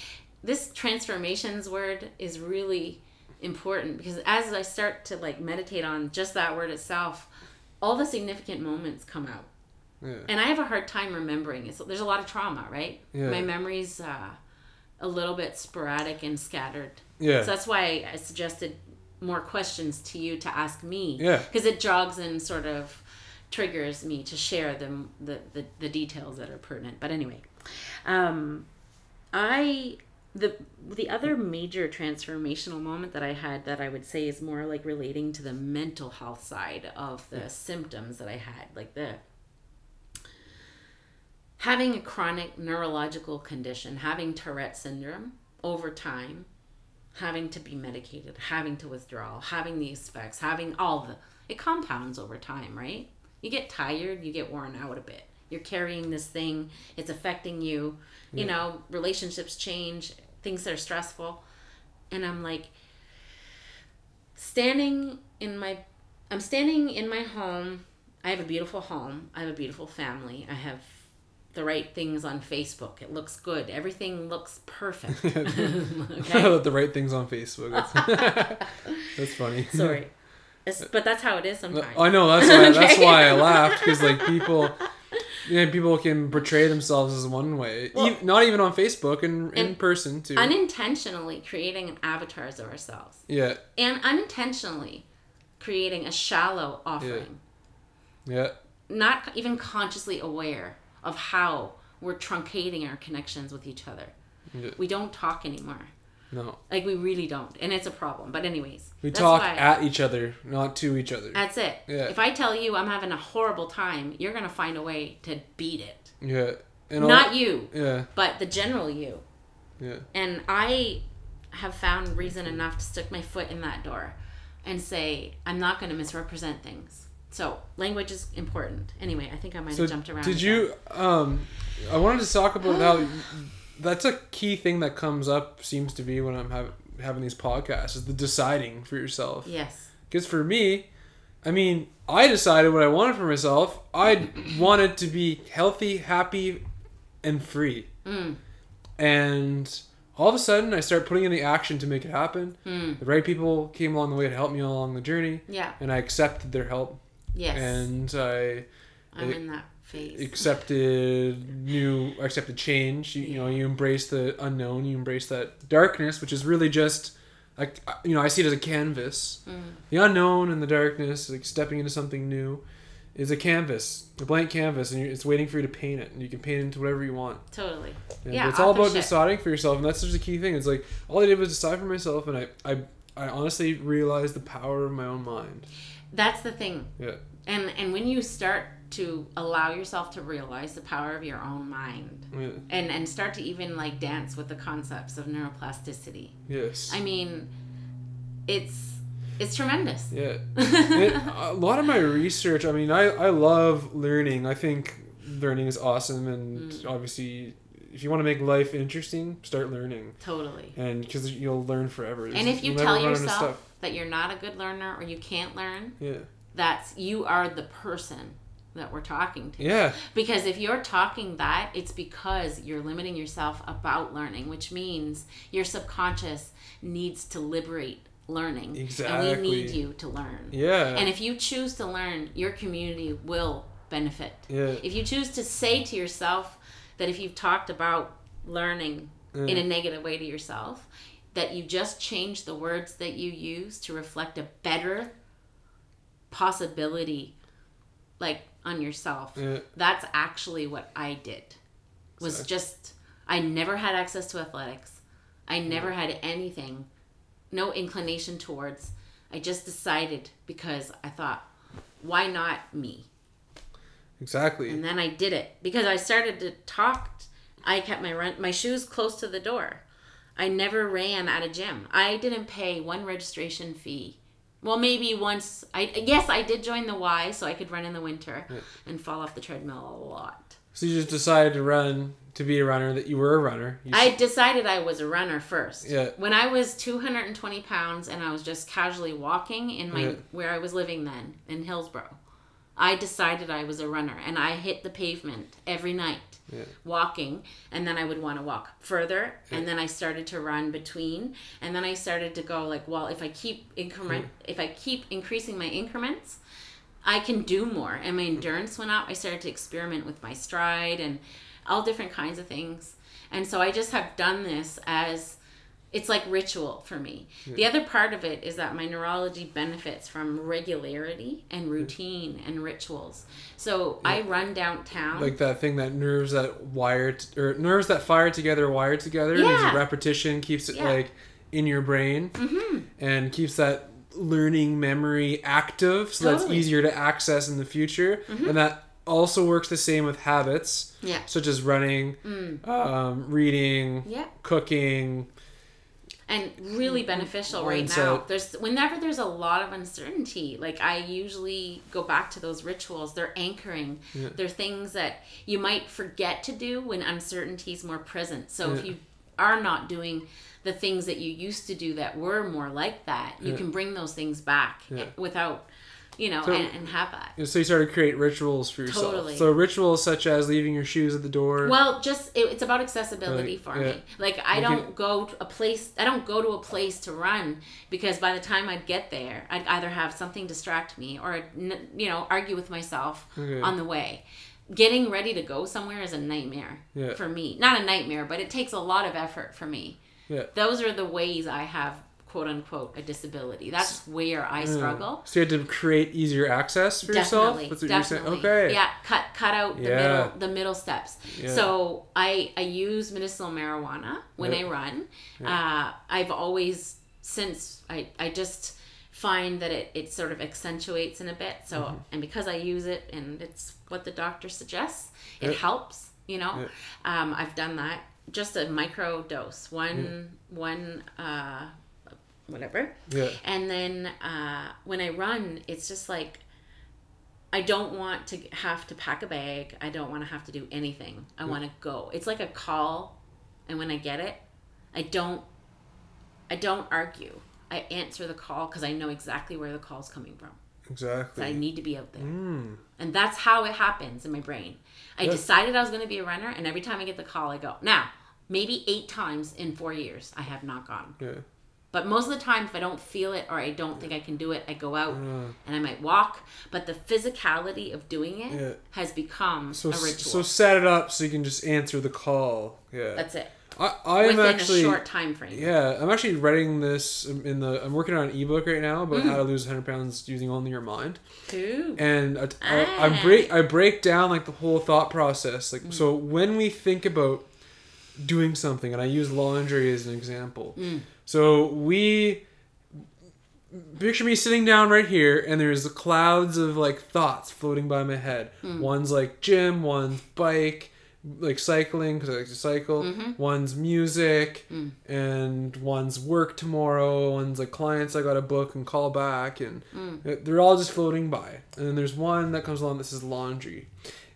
this transformations word is really important because as I start to like meditate on just that word itself, all the significant moments come out. Yeah. And I have a hard time remembering it. So there's a lot of trauma, right? Yeah. My memory's uh, a little bit sporadic and scattered. Yeah. So that's why I suggested more questions to you to ask me. Yeah. Because it jogs and sort of triggers me to share them the, the, the details that are pertinent. But anyway, um, I the the other major transformational moment that I had that I would say is more like relating to the mental health side of the symptoms that I had, like the having a chronic neurological condition, having Tourette syndrome over time, having to be medicated, having to withdraw, having these effects, having all the it compounds over time, right? You get tired, you get worn out a bit. You're carrying this thing, it's affecting you. You know, relationships change, things that are stressful. And I'm like standing in my I'm standing in my home. I have a beautiful home. I have a beautiful family. I have the right things on Facebook. It looks good. Everything looks perfect. okay? the right things on Facebook. That's, that's funny. Sorry. It's- but that's how it is sometimes. I know that's why that's why I laughed because like people, yeah, people can portray themselves as one way, Well- E- not even on Facebook and in person too. unintentionally creating avatars of ourselves. Yeah, and unintentionally creating a shallow offering. Yeah, not even consciously aware of how we're truncating our connections with each other. Yeah. we don't talk anymore no. like we really don't and it's a problem but anyways We talk why- at each other, not to each other. that's it Yeah. if i tell you i'm having a horrible time you're gonna find a way to beat it yeah, and all- not you yeah, but the general you yeah, And I have found reason enough to stick my foot in that door and say, I'm not going to misrepresent things. So, language is important. Anyway, I think I might So have jumped around. did you? Um, I wanted to talk about how that's a key thing that comes up. Seems to be when I'm having having these podcasts is the deciding for yourself. Yes. Because for me, I mean, I decided what I wanted for myself. I wanted to be healthy, happy, and free. Mm. And all of a sudden, I start putting in the action to make it happen. Mm. The right people came along the way to help me along the journey, Yeah. and I accepted their help. Yes. And I I'm in that phase. accepted new, accepted change. You, you know, you embrace the unknown. You embrace that darkness, which is really just like you know, I see it as a canvas. Mm. The unknown and the darkness, like stepping into something new, is a canvas, a blank canvas, and it's waiting for you to paint it, and you can paint it into whatever you want. Totally. And Yeah, it's all about authorship. deciding for yourself, and that's such a key thing. It's like all I did was decide for myself, and I, I, I honestly realized the power of my own mind. That's the thing. Yeah, And and when you start to allow yourself to realize the power of your own mind yeah, and and start to even like dance with the concepts of neuroplasticity. yes, I mean, it's it's tremendous. yeah. it, a lot of my research i mean I, I love learning i think learning is awesome and Mm. obviously if you want to make life interesting start learning Totally. and because you'll learn forever And if you tell never run out of yourself that you're not a good learner or you can't learn, yeah that's you are the person that we're talking to. yeah Because if you're talking that, it's because you're limiting yourself about learning, which means your subconscious needs to liberate learning. Exactly. And we need you to learn. yeah And if you choose to learn, your community will benefit. yeah If you choose to say to yourself that if you've talked about learning in a negative way to yourself, that you just change the words that you use to reflect a better possibility like on yourself. yeah That's actually what I did. Was just I never had access to athletics. I never had anything no inclination towards. I just decided because I thought why not me? exactly And then I did it because I started to talk. I kept my run, my shoes close to the door. I never ran at a gym. I didn't pay one registration fee. Well, maybe once. I yes, I did join the Y so I could run in the winter and fall off the treadmill a lot. so you just decided to run to be a runner that you were a runner you I decided I was a runner first. Yeah. When I was 220 pounds and I was just casually walking in my Yeah. where I was living then in Hillsborough, I decided I was a runner and I hit the pavement every night Yeah. walking and then I would want to walk further and then I started to run between and then I started to go like, well, if I keep increment hmm. if I keep increasing my increments, I can do more. And my hmm. endurance went up. I started to experiment with my stride and all different kinds of things. And so I just have done this as it's like ritual for me. The other part of it is that my neurology benefits from regularity and routine and rituals. So I run downtown. like that thing that nerves that wire t- or nerves that fire together wire together Yeah. repetition keeps it Yeah. like in your brain mm-hmm. and keeps that learning memory active so that's easier to access in the future Mm-hmm. and that also works the same with habits Yeah. such as running Mm. um, reading Yeah. cooking and really mm-hmm. beneficial right now. There's whenever there's a lot of uncertainty, like I usually go back to those rituals. They're anchoring. Yeah. They're things that you might forget to do when uncertainty is more present. So if you are not doing the things that you used to do that were more like that, you Yeah. can bring those things back Yeah. without you know, So- and, and have that. So you started to create rituals for yourself. Totally. So rituals such as leaving your shoes at the door. Well, just it, it's about accessibility Like, for yeah. me. Like I Like don't go to a place. I don't go to a place to run because by the time I'd get there, I'd either have something distract me or you know argue with myself Okay. on the way. Getting ready to go somewhere is a nightmare Yeah. for me. Not a nightmare, but it takes a lot of effort for me. Yeah. Those are the ways I have quote unquote a disability. That's where I struggle. So you had to create easier access for yourself. Definitely, what definitely. Okay. Yeah, cut cut out the Yeah. middle the middle steps. Yeah. So I I use medicinal marijuana when Yeah. I run. Uh, I've always since I I just find that it, it sort of accentuates in a bit. So Mm-hmm. and because I use it and it's what the doctor suggests, it Yeah. helps. You know, um, I've done that. Just a micro dose, one one uh, whatever. Yeah. And then uh, when I run, it's just like I don't want to have to pack a bag. I don't want to have to do anything. I want to go. It's like a call, and when I get it, I don't. I don't argue. I answer the call because I know exactly where the call's coming from. Exactly. So I need to be out there, Mm. and that's how it happens in my brain. I Yeah. decided I was going to be a runner, and every time I get the call, I go. Now, maybe eight times in four years, I have not gone. Yeah. But most of the time, if I don't feel it or I don't think I can do it, I go out Mm. and I might walk. But the physicality of doing it Yeah. has become So a ritual. so set it up so you can just answer the call. Yeah. That's it. I I am actually a short time frame. yeah I'm actually writing this in the I'm working on an ebook right now about Mm-hmm. how to lose 100 pounds using only your mind. Too. and I, I, Ah. I break I break down like the whole thought process. Like Mm. so, when we think about doing something, and I use laundry as an example. Mm. So we picture me sitting down right here, and there's the clouds of like thoughts floating by my head. Mm. One's like gym, one's bike, like cycling because I like to cycle. Mm-hmm. One's music, Mm. and one's work tomorrow. One's like clients I got to book and call back, and Mm. they're all just floating by. And then there's one that comes along that says laundry.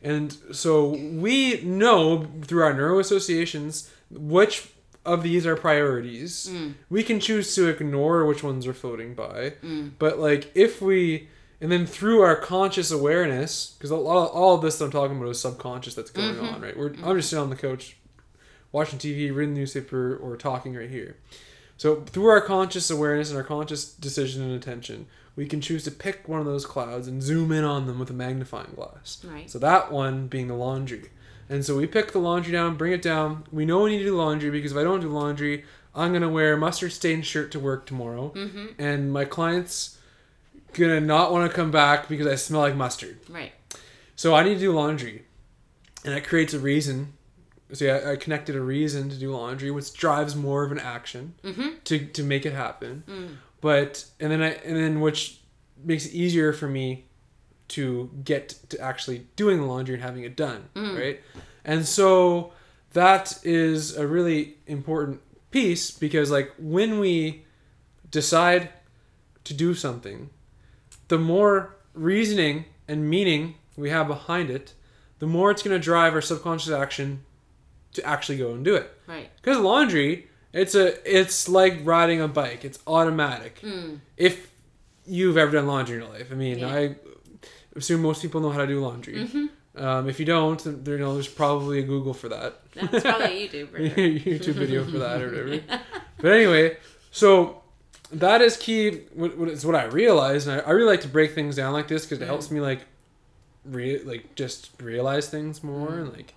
And so we know through our neuroassociations which of these are priorities. Mm. We can choose to ignore which ones are floating by. Mm. But like if we and then through our conscious awareness, because a lot of, all of this that I'm talking about is subconscious that's going mm-hmm. on, right? We're mm-hmm. I'm just sitting on the couch watching TV, reading the newspaper, or talking right here. So through our conscious awareness and our conscious decision and attention, we can choose to pick one of those clouds and zoom in on them with a magnifying glass. Right. So that one being the laundry. And so we pick the laundry down, bring it down. We know we need to do laundry because if I don't do laundry, I'm gonna wear a mustard stained shirt to work tomorrow, mm-hmm. and my client's gonna not want to come back because I smell like mustard. Right. So I need to do laundry, and that creates a reason. So yeah, I connected a reason to do laundry, which drives more of an action mm-hmm. to to make it happen. Mm. But and then I and then which makes it easier for me to get to actually doing the laundry and having it done, mm. right? And so that is a really important piece because like when we decide to do something, the more reasoning and meaning we have behind it, the more it's going to drive our subconscious action to actually go and do it. Right. Because laundry, it's a it's like riding a bike. It's automatic. Mm. If you've ever done laundry in your life, I mean, Yeah. I assume most people know how to do laundry. Mm-hmm. Um, if you don't, then you know, there's probably a Google for that. That's probably a YouTuber. YouTube video for that or whatever. But anyway, so that is key. What, what is what I realized, and I, I really like to break things down like this because it mm. helps me like, re- like just realize things more and like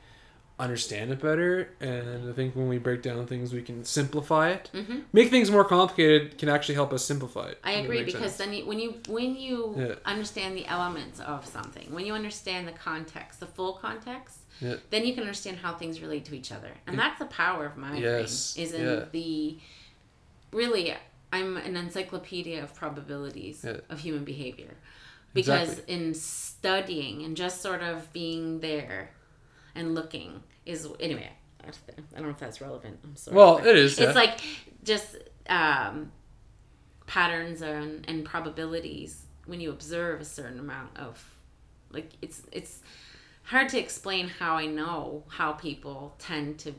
understand it better. And I think when we break down things, we can simplify it. Mm-hmm. Make things more complicated can actually help us simplify it. I agree because sense. then you, when you when you Yeah. understand the elements of something, when you understand the context, the full context, Yeah. then you can understand how things relate to each other, and that's the power of my Yes, brain. Is in yeah. the really, I'm an encyclopedia of probabilities of human behavior, because Exactly. in studying and just sort of being there and looking is anyway. I don't know if that's relevant. I'm sorry. Well, it is, It's yeah. like just um, patterns and, and probabilities when you observe a certain amount of like it's it's hard to explain how I know how people tend to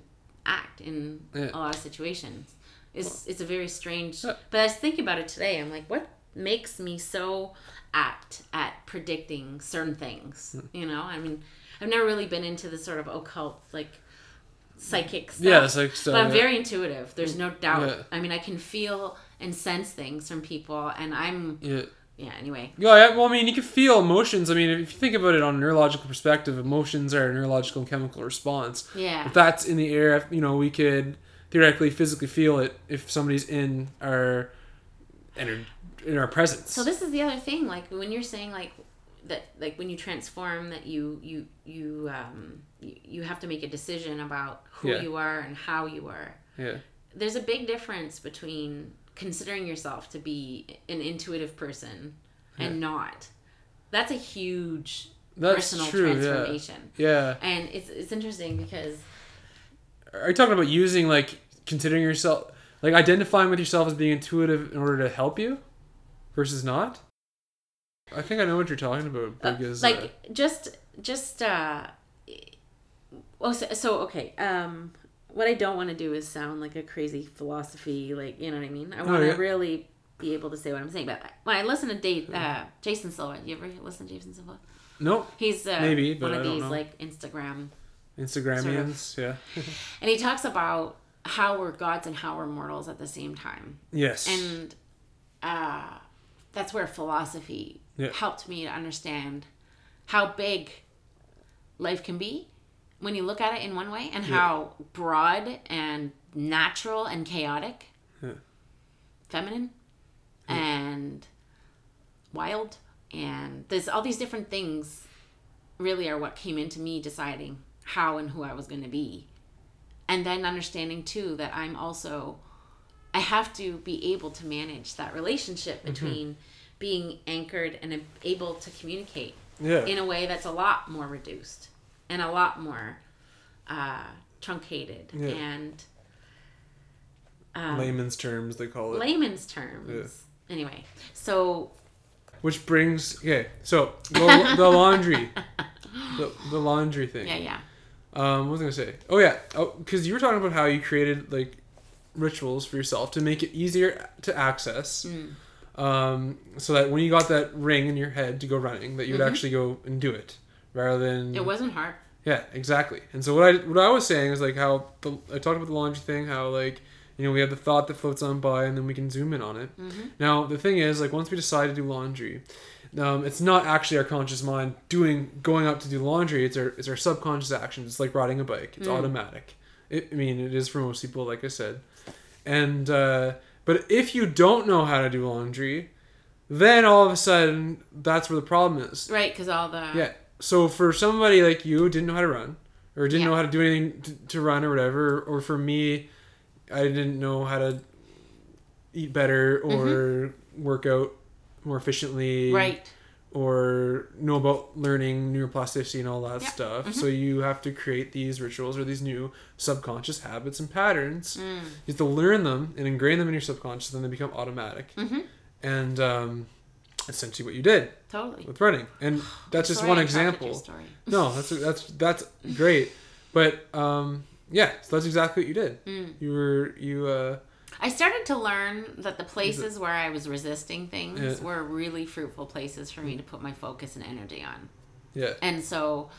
act in Yeah. a lot of situations. It's it's a very strange. Yeah. But I was thinking about it today. I'm like, what makes me so apt at predicting certain things. Hmm. You know, I mean, I've never really been into the sort of occult like psychic stuff. Yeah, like stuff. but I'm yeah. very intuitive. There's no doubt. Yeah. I mean, I can feel and sense things from people, and I'm Yeah. yeah. Anyway, Yeah, yeah, well, I mean, you can feel emotions. I mean, if you think about it on a neurological perspective, emotions are a neurological and chemical response. yeah, If that's in the air, you know, we could theoretically physically feel it if somebody's in our in our, in our presence. So this is the other thing, like when you're saying like that, like when you transform, that you you you um you, have to make a decision about who Yeah. you are and how you are. yeah, There's a big difference between considering yourself to be an intuitive person and not. That's a huge that's personal true. Yeah, transformation. yeah. And it's it's interesting because Are you talking about using like considering yourself, like identifying with yourself as being intuitive in order to help you, versus not? I think I know what you're talking about Uh, like uh, just just uh oh so, so okay um what i don't want to do is sound like a crazy philosophy like you know what i mean i want to yeah. really be able to say what i'm saying but when i listen to dave uh jason silva you ever listen to jason silva no he's uh, Maybe, but one of these know. like instagram Instagramians. Yeah. and he talks about how we're gods and how we're mortals at the same time yes. and uh, that's where philosophy Yeah. helped me to understand how big life can be when you look at it in one way and how broad and natural and chaotic Yeah. feminine and wild and there's all these different things really are what came into me deciding how and who I was going to be and then understanding too that I'm also I have to be able to manage that relationship mm-hmm. between being anchored and able to communicate yeah. in a way that's a lot more reduced and a lot more uh, truncated Yeah. and um, layman's terms they call it layman's terms. Anyway, so which brings okay so the, the laundry the, the laundry thing yeah, yeah, um what was i gonna say oh yeah oh because you were talking about how you created like rituals for yourself to make it easier to access Mm. Um so that when you got that ring in your head to go running that you would actually go and do it rather than Mm-hmm. it wasn't hard. Yeah, exactly. And so what I what I was saying is like how the, I talked about the laundry thing, how like you know we have the thought that floats on by, and then we can zoom in on it. Mm-hmm. Now the thing is like once we decide to do laundry, um, it's not actually our conscious mind doing going up to do laundry. It's our it's our subconscious actions. It's like riding a bike. It's automatic. It, I mean, it is for most people, like I said. And uh, but if you don't know how to do laundry, then all of a sudden that's where the problem is. Right, because all the Yeah. So for somebody like you who didn't know how to run, or didn't Yeah. know how to do anything to, to run or whatever, or for me, I didn't know how to eat better or work out more efficiently, Mm-hmm. right, or know about learning neuroplasticity and all that Yeah. stuff. Mm-hmm. So you have to create these rituals or these new subconscious habits and patterns. Mm. You have to learn them and ingrain them in your subconscious, then they become automatic. Mhm. And um, essentially, what you did totally. with running, and that's just Sorry one I example. story. No, that's that's that's great, but um, yeah, so that's exactly what you did. Mm. You were you uh, I started to learn that the places where I was resisting things Yeah. were really fruitful places for me to put my focus and energy on. yeah And so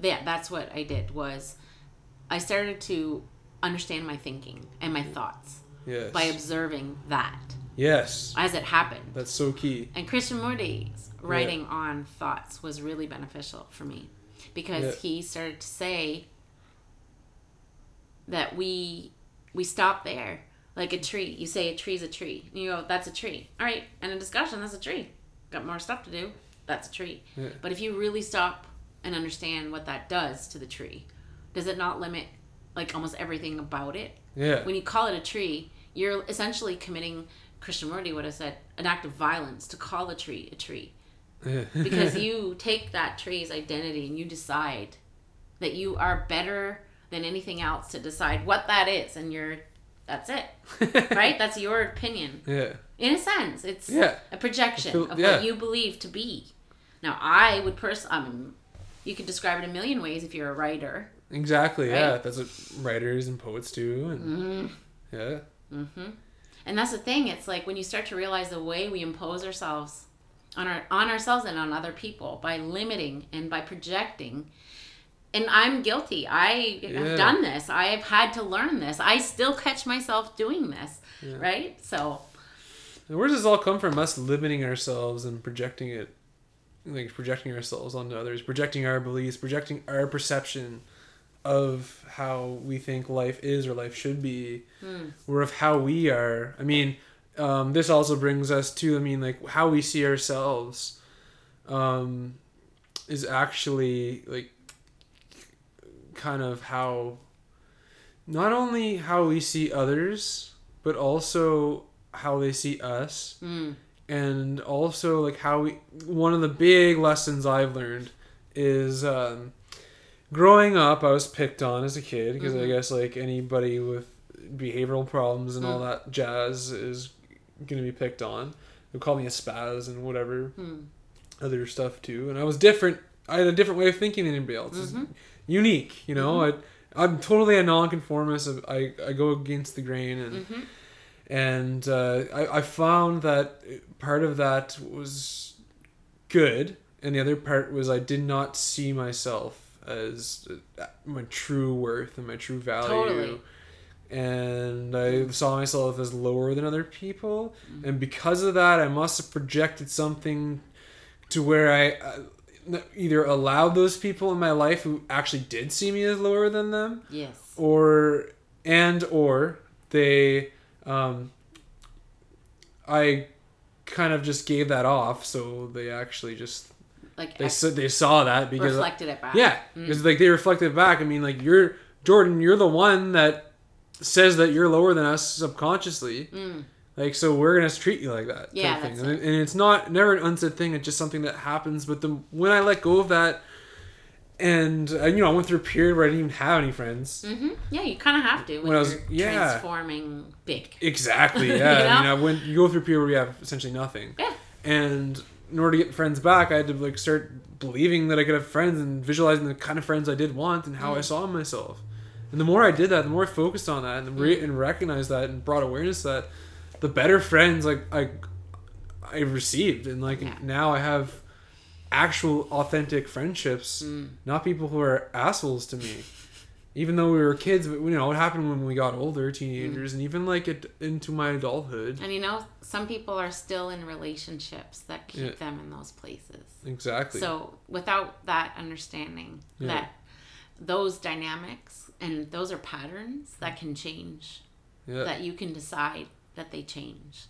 yeah, that's what I did was I started to understand my thinking and my thoughts yes by observing that yes as it happened. that's so key. And Krishnamurti's writing on thoughts was really beneficial for me because Yeah. he started to say that we we stop there like a tree. You say a tree's a tree. And you go, that's a tree. All right. And a discussion, that's a tree. Got more stuff to do. That's a tree. Yeah. But if you really stop and understand what that does to the tree, does it not limit like almost everything about it? Yeah, when you call it a tree, you're essentially committing Christian Krishnamurti would have said an act of violence to call a tree a tree yeah. because you take that tree's identity and you decide that you are better than anything else to decide what that is, and you're that's it, right? That's your opinion. yeah, In a sense, it's Yeah. a projection feel- of yeah. what you believe to be. Now, I would personally, I mean, you could describe it a million ways if you're a writer. exactly. Yeah, that's what writers and poets do, and Mm-hmm. yeah, Mm-hmm. And that's the thing. It's like when you start to realize the way we impose ourselves on our on ourselves and on other people by limiting and by projecting. And I'm guilty. I Yeah. have done this. I have had to learn this. I still catch myself doing this. Right? So And where does this all come from? Us limiting ourselves and projecting it, like projecting ourselves onto others, projecting our beliefs, projecting our perception of how we think life is or life should be, or of how we are. I mean, um, this also brings us to, I mean, like how we see ourselves, um, is actually like kind of how, not only how we see others, but also how they see us mm, and also like how we one of the big lessons i've learned is um, growing up i was picked on as a kid because i Mhm. guess like anybody with behavioral problems and all Mm. that jazz is gonna be picked on they call me a spaz and whatever mm, other stuff too and i was different i had a different way of thinking than anybody else Mhm. Unique you know? I, i'm totally a nonconformist. I, I go against the grain and mhm, and uh, I, I found that part of that was good and the other part was i did not see myself as uh, my true worth and my true value. Totally. and i saw myself as lower than other people. Mm-hmm. and because of that i must have projected something to where i either allow those people in my life who actually did see me as lower than them yes. or and or they um i kind of just gave that off so they actually just Like they said they saw that because reflected it back. yeah Mm. because like they reflected back i mean like you're jordan you're the one that says that you're lower than us subconsciously Mm. Like so we're gonna treat you like that Yeah, of thing. that's And, it. and it's not never an unsaid thing it's just something that happens but the when i let go of that and uh, you know i went through a period where i didn't even have any friends hmm Yeah, you kind of have to when, When I was- you're yeah. transforming big. Exactly. You Yeah. I mean, know? I went. You go through a period where you have essentially nothing. Yeah. And in order to get friends back, I had to like start believing that I could have friends and visualizing the kind of friends I did want and how I Mm. saw myself. And the more I did that, the more I focused on that and re- and recognized that and brought awareness to that, the better friends like I I received and like Yeah. now I have actual authentic friendships, Mm. not people who are assholes to me. Even though we were kids, but you know, what happened when we got older, teenagers, and even like it into my adulthood. And you know, some people are still in relationships that keep Yeah. them in those places. Exactly. So without that understanding Yeah. that those dynamics and those are patterns that can change, yeah. that you can decide that they change,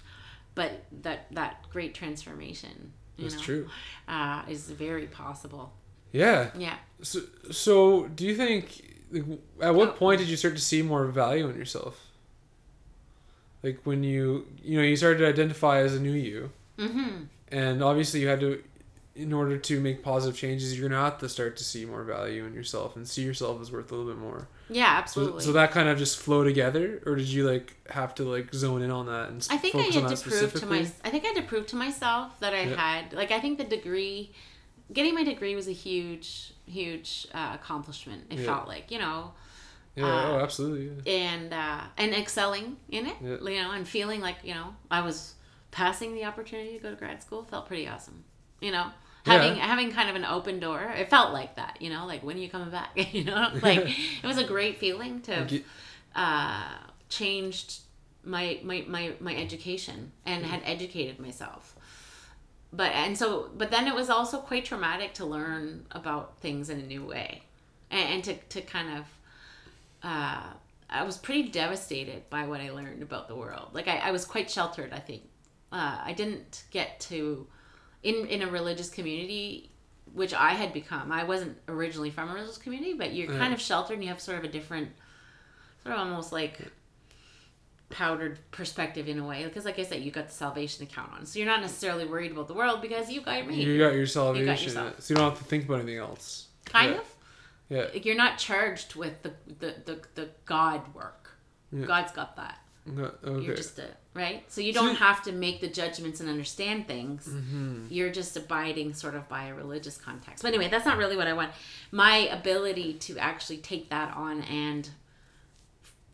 but that that great transformation, you That's know, true. uh, is very possible. Yeah. Yeah. So, so do you think? Like, at what Oh. point did you start to see more value in yourself? Like when you, you know, you started to identify as a new you, Mm-hmm. and obviously you had to, in order to make positive changes, you're gonna have to start to see more value in yourself and see yourself as worth a little bit more. Yeah, So, absolutely. so that kind of just flow together, or did you like have to like zone in on that and I think I had to prove to my I think I had to prove to myself that I had like I think the degree getting my degree was a huge huge uh, accomplishment. It felt like, you know, Yeah. uh, oh, absolutely. Yeah. and uh and excelling in it, you know, and feeling like, you know, I was passing the opportunity to go to grad school felt pretty awesome. You know, having Yeah. having kind of an open door. It felt like that, you know, like when are you coming back? you know, like it was a great feeling to you- uh, changed my, my my my education and had educated myself but and so but then it was also quite traumatic to learn about things in a new way and, and to, to kind of uh, i was pretty devastated by what i learned about the world like i, I was quite sheltered i think uh, i didn't get to in in a religious community which i had become i wasn't originally from a religious community but you're Yeah. kind of sheltered and you have sort of a different sort of almost like powdered perspective in a way because like i said you got the salvation to count on so you're not necessarily worried about the world because you got me You got your salvation, yourself. so you don't have to think about anything else. kind Yeah. of Yeah. you're not charged with the the the, the god work Yeah. god's got that No, okay. you're just a right so you don't you- have to make the judgments and understand things Mhm. you're just abiding sort of by a religious context but anyway that's not really what i want my ability to actually take that on and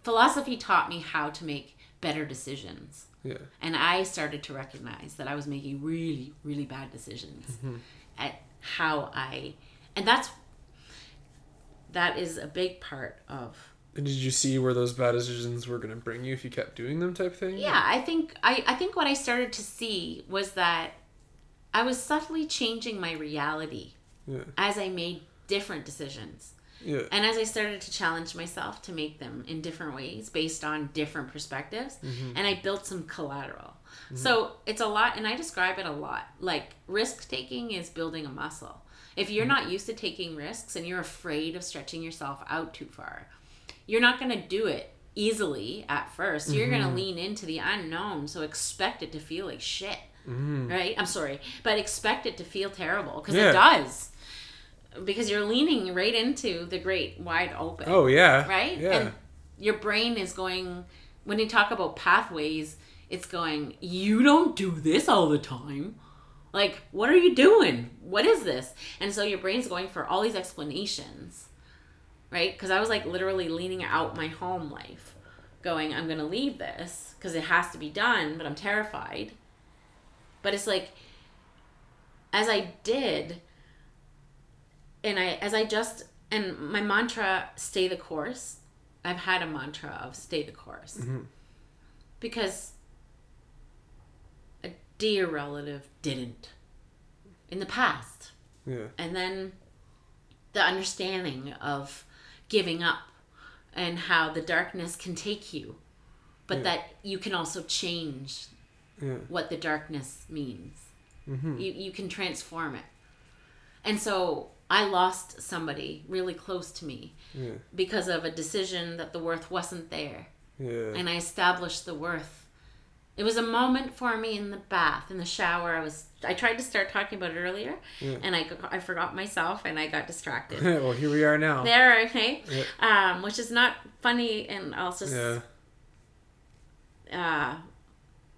philosophy taught me how to make better decisions. Yeah. And I started to recognize that I was making really, really bad decisions at how I, and that's, that is a big part of, And did you see where those bad decisions were going to bring you if you kept doing them type thing? yeah, I think, I, I think what I started to see was that I was subtly changing my reality Yeah. as I made different decisions. Yeah. And as I started to challenge myself to make them in different ways based on different perspectives, mm-hmm. and I built some collateral. Mm-hmm. So it's a lot, and I describe it a lot. Like risk taking is building a muscle. If you're mm-hmm. not used to taking risks and you're afraid of stretching yourself out too far, you're not going to do it easily at 1st you You're going to mm-hmm. lean into the unknown, so expect it to feel like shit. Mm-hmm. Right? I'm sorry, but expect it to feel terrible because Yeah. it does because you're leaning right into the great wide open Oh yeah. right Yeah. and your brain is going when you talk about pathways it's going you don't do this all the time like what are you doing what is this and so your brain's going for all these explanations right because i was like literally leaning out my home life going i'm gonna leave this because it has to be done but i'm terrified but it's like as i did and I as I just and my mantra stay the course. I've had a mantra of stay the course. Mm-hmm. Because a dear relative didn't in the past. yeah. And then the understanding of giving up and how the darkness can take you, but Yeah. that you can also change Yeah. what the darkness means. Mm-hmm. You you can transform it. And so I lost somebody really close to me Yeah. because of a decision that the worth wasn't there. And I established the worth. It was a moment for me in the bath, in the shower. I was I tried to start talking about it earlier Yeah. and I I forgot myself and I got distracted. well, here we are now. there, okay. Yeah. Um, which is not funny and also Yeah. uh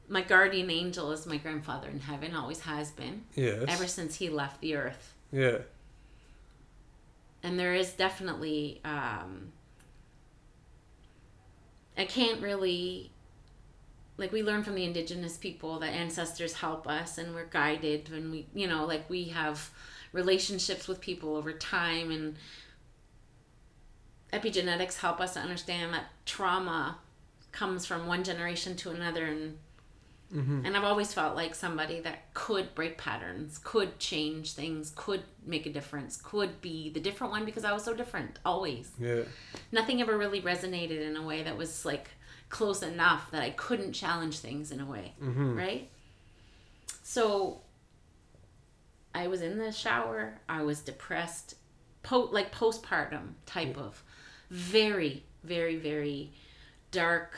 my guardian angel is my grandfather in heaven, always has been, Yes. ever since he left the earth. yeah. and there is definitely um i can't really like we learn from the indigenous people that ancestors help us and we're guided when we you know like we have relationships with people over time and epigenetics help us to understand that trauma comes from one generation to another and Mm-hmm. and I've always felt like somebody that could break patterns, could change things, could make a difference, could be the different one because I was so different always. Yeah. Nothing ever really resonated in a way that was like close enough that I couldn't challenge things in a way, Mm-hmm. right? So I was in the shower, I was depressed, po- like postpartum type of very, very, very dark,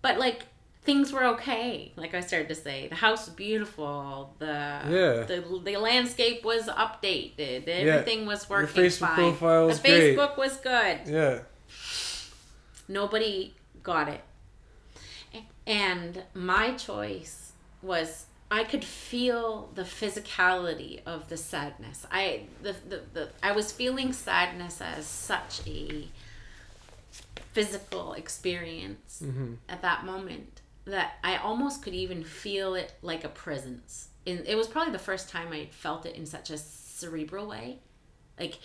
but like things were okay. Like I started to say, the house was beautiful. The Yeah. the, the landscape was updated. Everything was working. Your Facebook fine. profile was the great. Facebook was good. Yeah. Nobody got it. And my choice was I could feel the physicality of the sadness. I the, the, the I was feeling sadness as such a physical experience Mm-hmm. at that moment that I almost could even feel it like a presence. In it was probably the first time I felt it in such a cerebral way. Like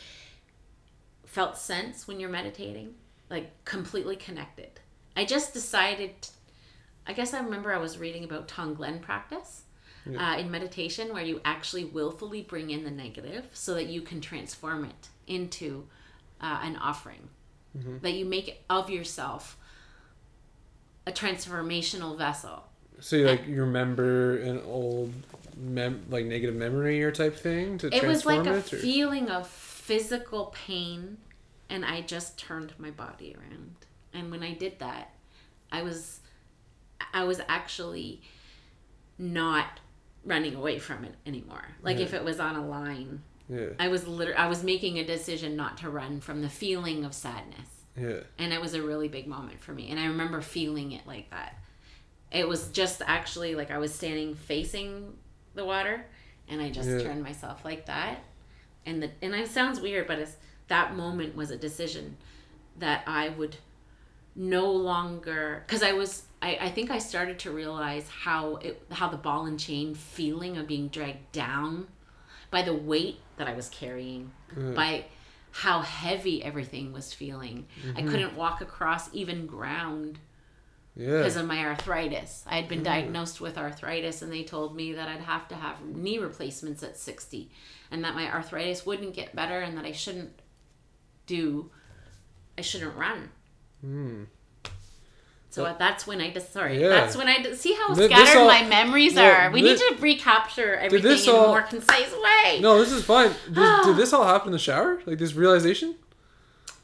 felt sense when you're meditating, like completely connected. I just decided I guess I remember I was reading about Tonglen practice. Uh, in meditation, where you actually willfully bring in the negative so that you can transform it into uh, an offering. That you make of yourself a transformational vessel. So you like you remember an old mem like negative memory or type thing to It was like a or- feeling of physical pain, and I just turned my body around. And when I did that, I was, I was actually not running away from it anymore. Like if it was on a line, yeah. I was literally, I was making a decision not to run from the feeling of sadness. Yeah. and it was a really big moment for me and i remember feeling it like that it was just actually like i was standing facing the water and i just Yeah. turned myself like that and the and it sounds weird but it's that moment was a decision that i would no longer because I was I, I think I started to realize how it how the ball and chain feeling of being dragged down by the weight that I was carrying mm. by how heavy everything was feeling. I mm-hmm. couldn't walk across even ground Yeah. because of my arthritis. I had been mm. diagnosed with arthritis, and they told me that I'd have to have knee replacements at 60, and that my arthritis wouldn't get better, and that I shouldn't do, I shouldn't run. Hmm. So that's when I just sorry. Yeah. That's when I see how scattered all- my memories well, are. We this- need to recapture everything in all- a more concise way. No, this is fine. Did, did this all happen in the shower? Like this realization?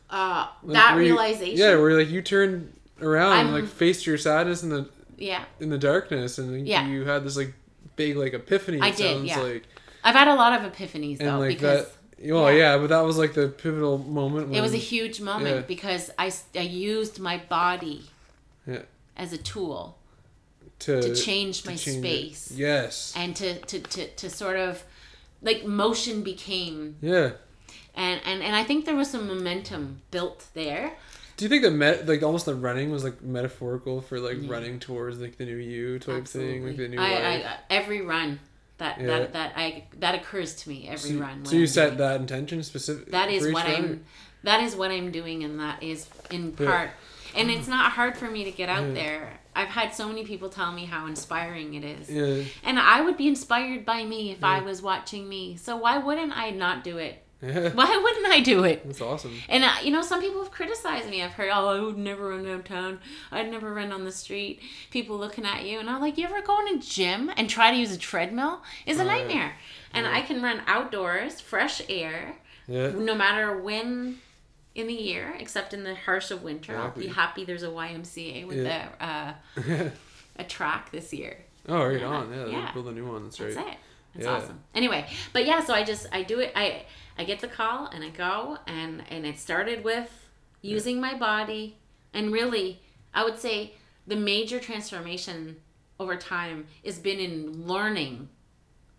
Uh, Like, that where you- realization. yeah, where like you turned around and I'm- like faced your sadness in the yeah. in the darkness, and Yeah. you had this like big like epiphany. It I did, sounds yeah. like I've had a lot of epiphanies and though like because that. Well, yeah. yeah. but that was like the pivotal moment. When, It was a huge moment Yeah. because I used my body Yeah. as a tool to, to change to my change it. space Yes. and to, to, to, to sort of like motion became Yeah. and, and, and I think there was some momentum built there. Do you think that met like almost the running was like metaphorical for like running towards like the new you type thing, like the new I? I, every run that, Yeah. that, that I that occurs to me every so, run. so you I'm set doing- that intention specific. that is what I'm that is what I'm doing and that is in Yeah. part and it's not hard for me to get out Yeah. there. I've had so many people tell me how inspiring it is. Yeah. And I would be inspired by me if I was watching me. So why wouldn't I not do it? Yeah. Why wouldn't I do it? That's awesome. And uh, you know, some people have criticized me. I've heard, "Oh, I would never run downtown. I'd never run on the street." People looking at you, and I'm like, "You ever go in a gym and try to use a treadmill? It's a Right. nightmare." And I can run outdoors, fresh air, Yeah. no matter when in the year, except in the harsh of winter. I'll be happy there's a YMCA with Yeah. a uh, a track this year. oh, right Yeah. on. Yeah. Yeah. yeah. Build a new one. That's right. That's it. It's Yeah. awesome. Anyway, but yeah, so I just I do it. I I get the call and I go and and it started with using my body and really I would say the major transformation over time has been in learning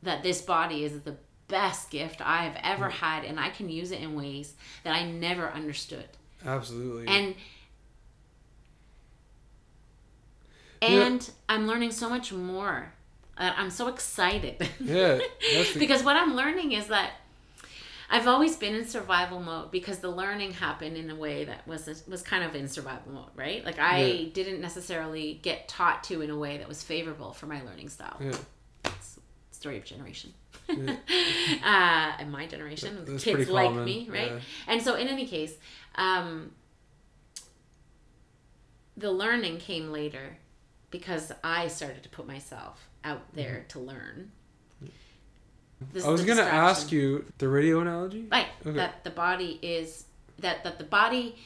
that this body is the best gift I have ever mm. had and I can use it in ways that I never understood. Absolutely. And Yeah. and I'm learning so much more. I'm so excited. yeah. The, because what I'm learning is that I've always been in survival mode because the learning happened in a way that was was kind of in survival mode, right? Like I Yeah. didn't necessarily get taught to in a way that was favorable for my learning style. yeah. It's story of generation. Yeah. uh, and my generation, kids like common, me, right? yeah. And so, in any case, um, the learning came later because I started to put myself out there to learn. This. I was gonna ask you the radio analogy. Right. Okay. That the body is that that the body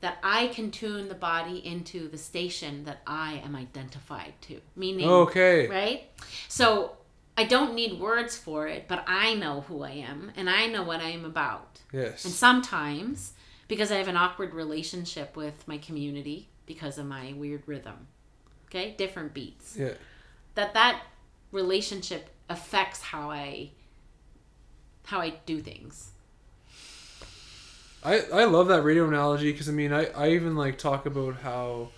that I can tune the body into the station that I am identified to. Meaning Okay. right? So I don't need words for it, but I know who I am and I know what I am about. Yes. And sometimes because I have an awkward relationship with my community because of my weird rhythm. Okay? Different beats yeah. that that relationship affects how I how I do things. I, I love that radio analogy because I mean I, I even like talk about how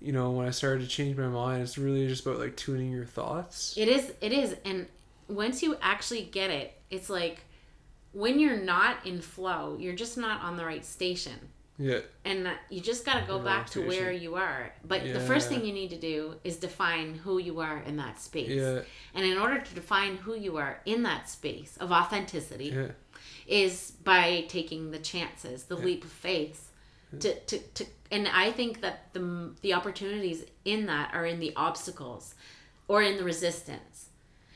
you know when I started to change my mind it's really just about like tuning your thoughts It is it is and once you actually get it, it's like when you're not in flow, you're just not on the right station. Yeah And uh, you just got to go back to where you are. But the first thing you need to do is define who you are in that space. yeah And in order to define who you are in that space of authenticity, yeah is by taking the chances, the leap of faith. To, to, to and I think that the the opportunities in that are in the obstacles or in the resistance.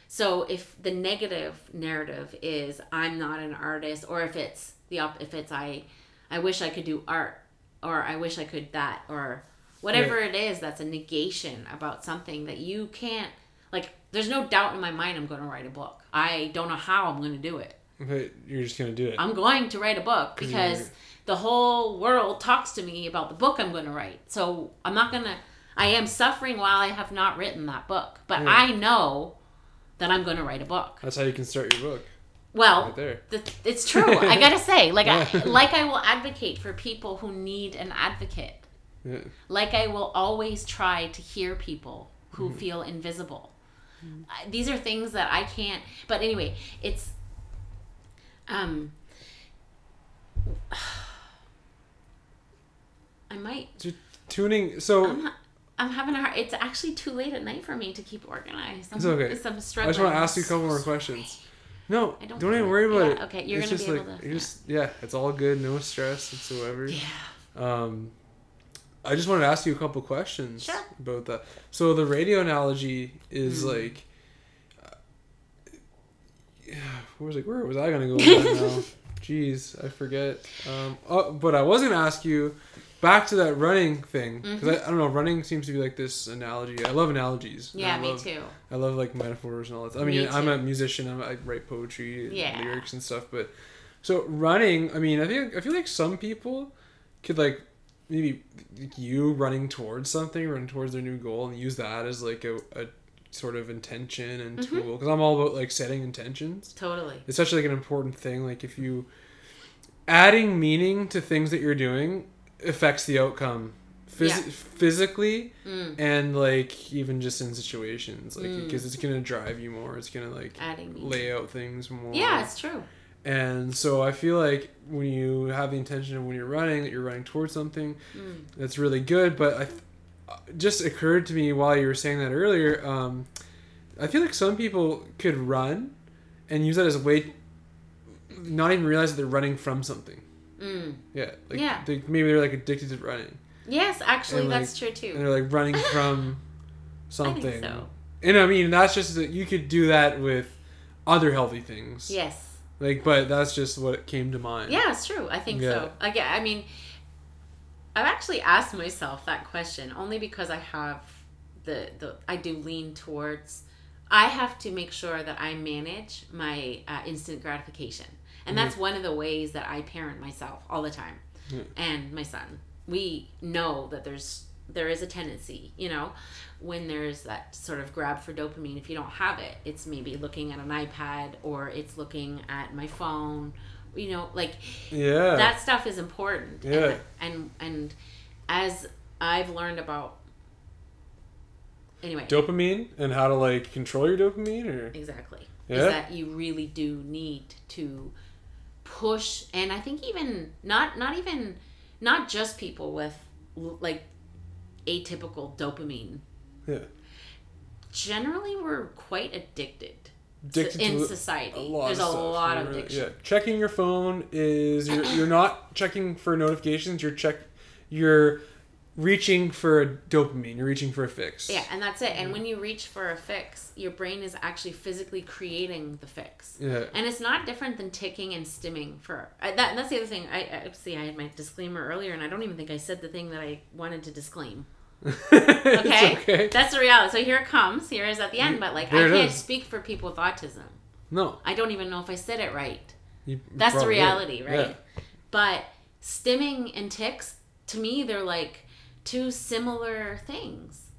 So if the negative narrative is I'm not an artist or if it's the op- if it's I I wish I could do art or I wish I could that or whatever it is that's a negation about something that you can't like there's no doubt in my mind I'm going to write a book. I don't know how I'm going to do it. but you're just gonna do it I'm going to write a book because the whole world talks to me about the book I'm going to write. So I'm not going to. I am suffering while I have not written that book, but Yeah. I know that I'm going to write a book. that's how you can start your book Well, right the, it's true. I gotta say, like, I, like I will advocate for people who need an advocate. Yeah. Like I will always try to hear people who feel invisible. Uh, These are things that I can't. But anyway, it's um. I might. Tuning. So I'm, ha- I'm having a hard. It's actually too late at night for me to keep organized. I'm, It's okay. I'm struggling. I just want to ask you a I'm couple more so questions. No, I don't, don't even worry about Yeah, it. okay, you're it's gonna just be like able to- yeah. just yeah, it's all good, no stress whatsoever. Yeah. Um, I just wanted to ask you a couple questions Sure. about that. So the radio analogy is Hmm. like, uh, yeah, where was like where was I gonna go with that now? Jeez, I forget. Um, oh, but I was gonna ask you back to that running thing because I, I don't know. Running seems to be like this analogy. I love analogies. Yeah, I me love- too. I love like metaphors and all that. I Me mean, I'm too. a musician. I'm, I write poetry, and Yeah. lyrics and stuff. But so running, I mean, I think I feel like some people could like maybe you running towards something, running towards their new goal, and use that as like a, a sort of intention and Mm-hmm. tool. Because I'm all about like setting intentions. Totally. It's such like an important thing. Like if you adding meaning to things that you're doing affects the outcome. Phys- Yeah. physically Mm. and like even just in situations like because it's gonna drive you more it's gonna like Adding lay out things more Yeah, it's true. and so i feel like when you have the intention of when you're running that you're running towards something Mm. that's really good but i uh, just occurred to me while you were saying that earlier um, i feel like some people could run and use that as a way not even realize that they're running from something Mm. yeah like Yeah. they, maybe they're like addicted to running Yes, actually, And, like, that's true and too. they're like running from I something think so. and I mean, that's just that you could do that with other healthy things. Yes. Like, but that's just what came to mind. Yeah, it's true. I think Yeah. so. Again, I mean, I've actually asked myself that question only because I have the the I do lean towards. I have to make sure that I manage my uh, instant gratification, and that's one of the ways that I parent myself all the time, Yeah. and my son. We know that there's there is a tendency, you know, when there's that sort of grab for dopamine. If you don't have it, it's maybe looking at an iPad or it's looking at my phone. You know, like Yeah. that stuff is important. Yeah. And, and and as I've learned about anyway, dopamine and how to like control your dopamine or exactly. Yeah. Is that you really do need to push and I think even not not even not just people with like atypical dopamine. yeah. Generally we're quite addicted. Addicted in to society. a lot There's of a stuff. lot of addiction. Yeah. Checking your phone is you're, you're not checking for notifications. You're check. You're reaching for a dopamine. You're reaching for a fix. Yeah, and that's it. And when you reach for a fix, your brain is actually physically creating the fix. Yeah. And it's not different than ticking and stimming for uh, that. That's the other thing. I, I see. I had my disclaimer earlier, and I don't even think I said the thing that I wanted to disclaim. Okay, okay. that's the reality. So here it comes. Here is at the end. But like, There I can't is. speak for people with autism. No. I don't even know if I said it right. You That's the reality, right? Yeah. But stimming and tics, to me, they're like two similar things.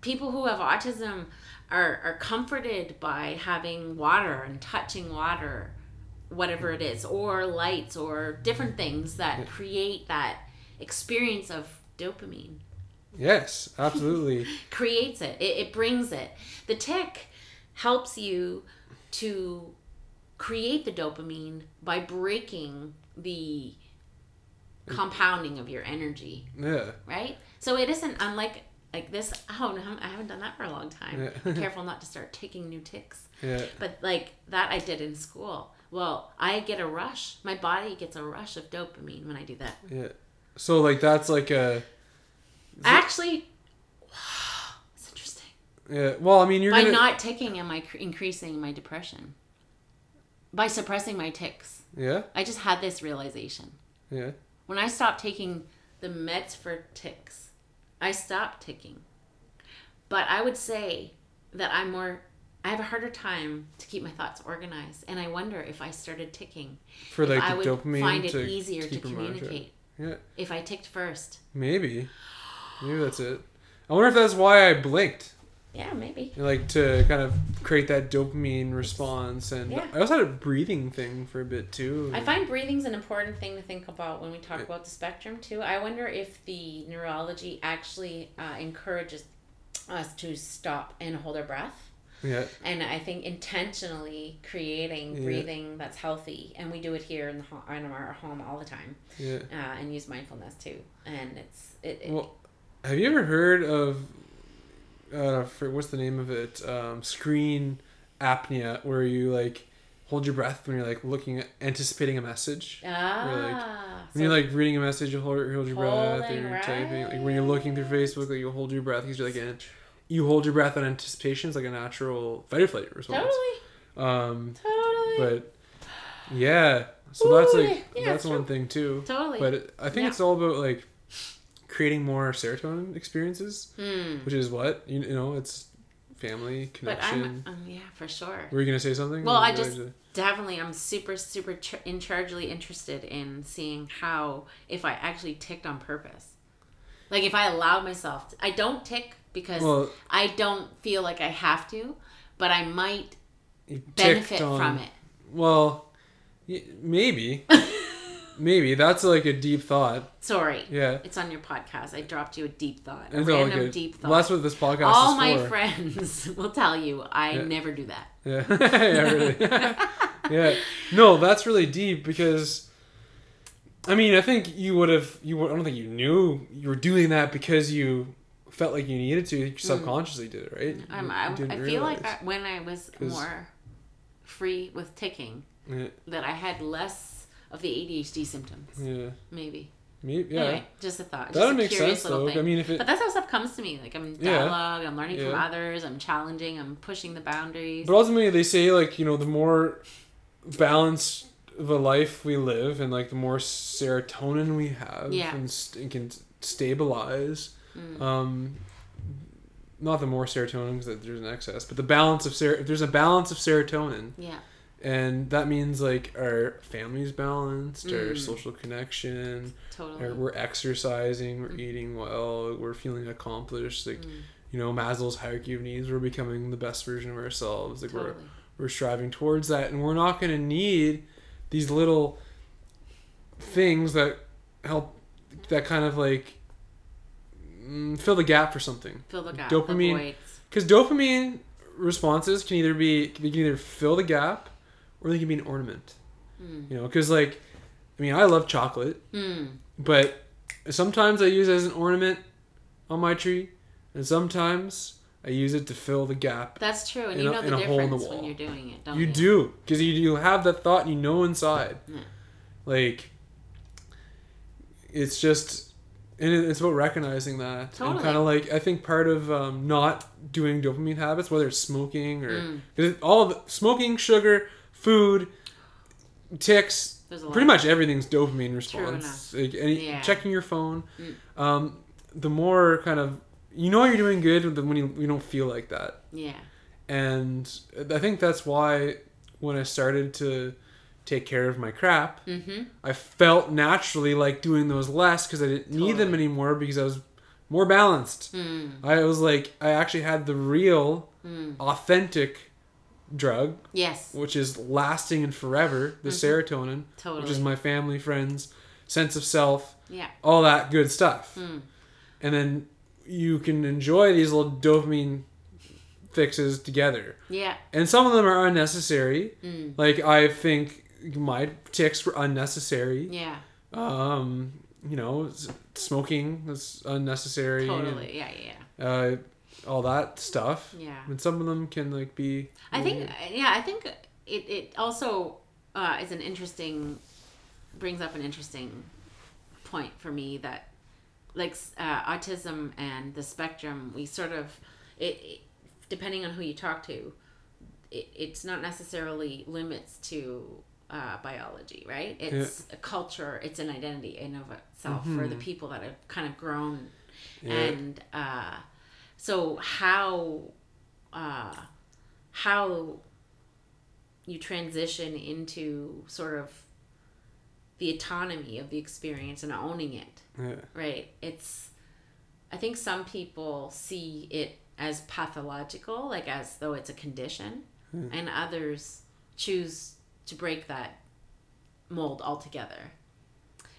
People who have autism are, are comforted by having water and touching water, whatever it is, or lights or different things that create that experience of dopamine. Yes, absolutely. Creates it. it, it brings it. The tic helps you to create the dopamine by breaking the compounding of your energy, yeah. right? So it isn't unlike like this. Oh no, I haven't done that for a long time. Yeah. Careful not to start taking new tics. Yeah. But like that, I did in school. Well, I get a rush. My body gets a rush of dopamine when I do that. Yeah. So like that's like a Actually, it's interesting. yeah. Well, I mean, you're By gonna not ticking, am I cr- increasing my depression? By suppressing my tics. yeah I just had this realization. yeah When I stopped taking the meds for tics, I stopped ticking. But I would say that I'm more, I have a harder time to keep my thoughts organized. And I wonder if I started ticking, for like if I would dopamine find it easier to keep your mind sharp. communicate Yeah, if I ticked first. maybe, maybe that's it. I wonder if that's why I blinked. Yeah, maybe. like to kind of create that dopamine response and Yeah. i also had a breathing thing for a bit too I find breathing's an important thing to think about when we talk about the spectrum too. I wonder if the neurology actually uh, encourages us to stop and hold our breath. yeah And I think intentionally creating Yeah. breathing that's healthy, and we do it here in the in our home all the time, yeah uh, and use mindfulness too. And it's it, it well have you ever heard of uh for, what's the name of it? Um screen apnea where you like hold your breath when you're like looking at anticipating a message. Ah, when you're like reading a message you hold, hold your breath or you're typing like when you're looking through facebook like you hold your breath because you're like in, you hold your breath on anticipation it's like a natural fight or flight response. Totally, um totally, but yeah. So that's like yeah, that's one true. thing too. Totally. but it, i think Yeah. it's all about like creating more serotonin experiences Hmm. which is what you, you know it's family But connection I'm um, yeah for sure. were you gonna say something Well, I just to- definitely I'm super super tr- in chargely interested in seeing how if I actually ticked on purpose. Like if I allow myself to, I don't tick because well I don't feel like I have to, but I might benefit on- from it. well maybe maybe that's like a deep thought Sorry. yeah It's on your podcast. I dropped you a deep thought. A it's all random good deep thought. well, that's what this podcast All is my for friends will tell you I Yeah. never do that. Yeah, yeah, really. yeah. No, that's really deep because, I mean, I think you would have. You, would- I don't think you knew you were doing that because you felt like you needed to. You mm-hmm. subconsciously did it, right? You- I, I feel like. I, when I was more free with ticking, Yeah, that I had less of the ADHD symptoms. yeah, Maybe. maybe, yeah. Anyway, just a thought. Just that a makes curious sense though. thing. I mean, if it, but that's how stuff comes to me. Like I'm in Yeah. dialogue, I'm learning from others, I'm challenging, I'm pushing the boundaries. but ultimately they say like you know the more balanced of a life we live and like the more serotonin we have Yeah. and, st- and can stabilize Mm. um not the more serotonin because there's an excess but the balance of ser- if there's a balance of serotonin yeah. And that means like our family's balanced our Mm. social connection Totally. we're exercising we're eating well we're feeling accomplished like Mm, you know maslow's hierarchy of needs we're becoming the best version of ourselves like we're we're striving towards that and we're not going to need these little things that help that kind of like mm, fill the gap for something Fill the gap. dopamine- because dopamine responses can either be they can either fill the gap or they can be an ornament Mm. you know because like i mean i love chocolate Mm. but sometimes i use it as an ornament on my tree and sometimes i use it to fill the gap That's true, and you a- know the hole the difference when you're doing it, don't you you? do because you, you have that thought and you know inside Yeah. like it's just and it- it's about recognizing that and Totally. kind of like i think part of um, not doing dopamine habits whether it's smoking or Mm. all of it, smoking sugar food tics There's a lot. pretty much everything's dopamine response like any, Yeah. checking your phone Mm. um, the more kind of you know you're doing good when you, you don't feel like that Yeah. and I think that's why when I started to take care of my crap, Mm-hmm. I felt naturally like doing those less because I didn't need them anymore because I was more balanced. Mm. I was like, I actually had the real, Mm. authentic drug, Yes. which is lasting and forever, the Mhm. serotonin, Totally. which is my family, friends, sense of self, yeah. all that good stuff. Mm. And then you can enjoy these little dopamine fixes together. Yeah. And some of them are unnecessary. Mm. Like I think my tics were unnecessary. Yeah. Um, you know, smoking was unnecessary. Totally. Yeah. Yeah. yeah. Uh, all that stuff. Yeah. And some of them can like be. I think, yeah, I think it, it also uh, is an interesting, brings up an interesting point for me that, like, uh, autism and the spectrum, we sort of, it, it depending on who you talk to, it, it's not necessarily limits to uh, biology, right? It's a culture, it's an identity in of itself for the people that have kind of grown. Yeah. And uh, so how uh, how you transition into sort of the autonomy of the experience and owning it Yeah. right it's i think some people see it as pathological, like as though it's a condition, Hmm. and others choose to break that mold altogether.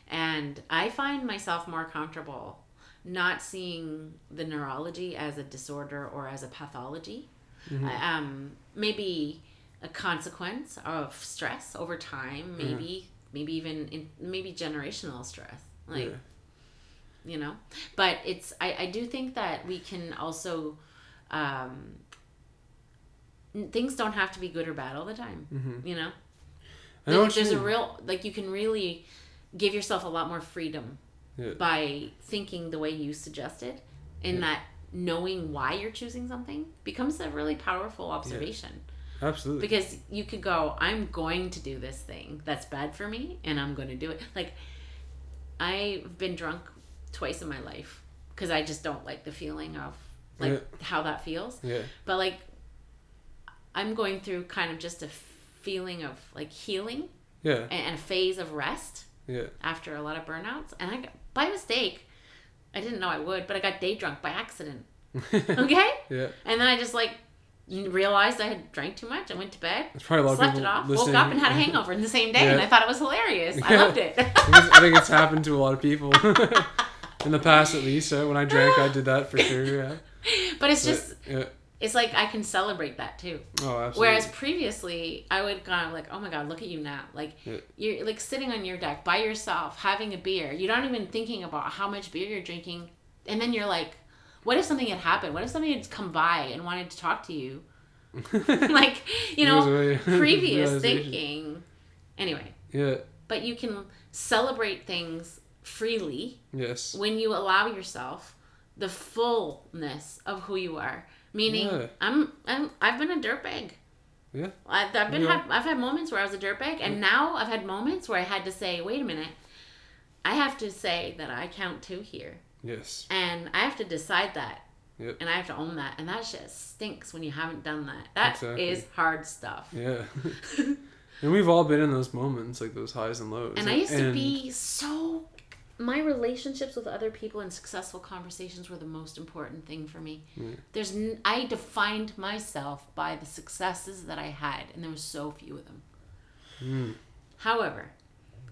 And I find myself more comfortable not seeing the neurology as a disorder or as a pathology. Mm-hmm. Um, maybe a consequence of stress over time, maybe maybe even in, maybe generational stress. Like Yeah. you know but it's I, I do think that we can also um things don't have to be good or bad all the time Mhm. you know I know you there's a real like you can really give yourself a lot more freedom Yeah. by thinking the way you suggested in that knowing why you're choosing something becomes a really powerful observation Absolutely. because you could go i'm going to do this thing that's bad for me and i'm going to do it like i've been drunk twice in my life because i just don't like the feeling of like Yeah. how that feels yeah. but like i'm going through kind of just a feeling of like healing Yeah. and, and a phase of rest Yeah. after a lot of burnouts and i got by mistake i didn't know i would but i got day drunk by accident okay Yeah. and then i just like realized i had drank too much i went to bed There's probably a lot of slept people it off, listening. woke up and had a hangover in the same day, and I thought it was hilarious. I Yeah. loved it. I think it's- I think it's happened to a lot of people. In the past, at least. Uh, when I drank, I did that for sure. Yeah. but it's But, just, yeah. It's like I can celebrate that too. Oh, absolutely. Whereas previously, I would kind of like, oh my god, look at you now. Like Yeah. you're like sitting on your deck by yourself, having a beer. You're not even thinking about how much beer you're drinking, and then you're like, what if something had happened? What if somebody had come by and wanted to talk to you? like you know, previous thinking. Anyway, Yeah. but you can celebrate things freely Yes. when you allow yourself the fullness of who you are. Meaning, Yeah. I'm, I'm I've been a dirtbag. Yeah. I've, I've been are. had, I've had moments where I was a dirtbag, and mm. now I've had moments where I had to say, wait a minute, I have to say that I count two here, Yes. and I have to decide that. Yep. And I have to own that, and that shit stinks when you haven't done that. That is Exactly. hard stuff. Yeah. and we've all been in those moments, like those highs and lows. And I used to be so. My relationships with other people and successful conversations were the most important thing for me. Mm. There's, n- I defined myself by the successes that I had, and there were so few of them. Mm. However,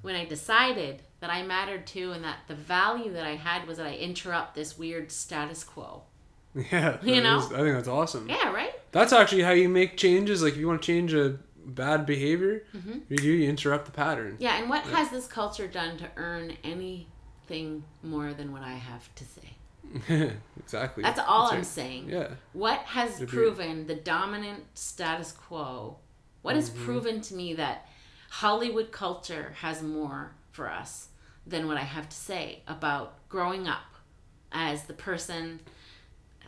when I decided that I mattered too, and that the value that I had was that I interrupt this weird status quo. Yeah. You know? is- I think that's awesome. Yeah, right. That's actually how you make changes. Like if you want to change a bad behavior, Mm-hmm. you do you interrupt the pattern. Yeah, and what has this culture done to earn anything more than what I have to say? exactly. That's all I'm right. saying. Yeah. What has Agreed. proven the dominant status quo? What has Mm-hmm. proven to me that Hollywood culture has more for us than what I have to say about growing up as the person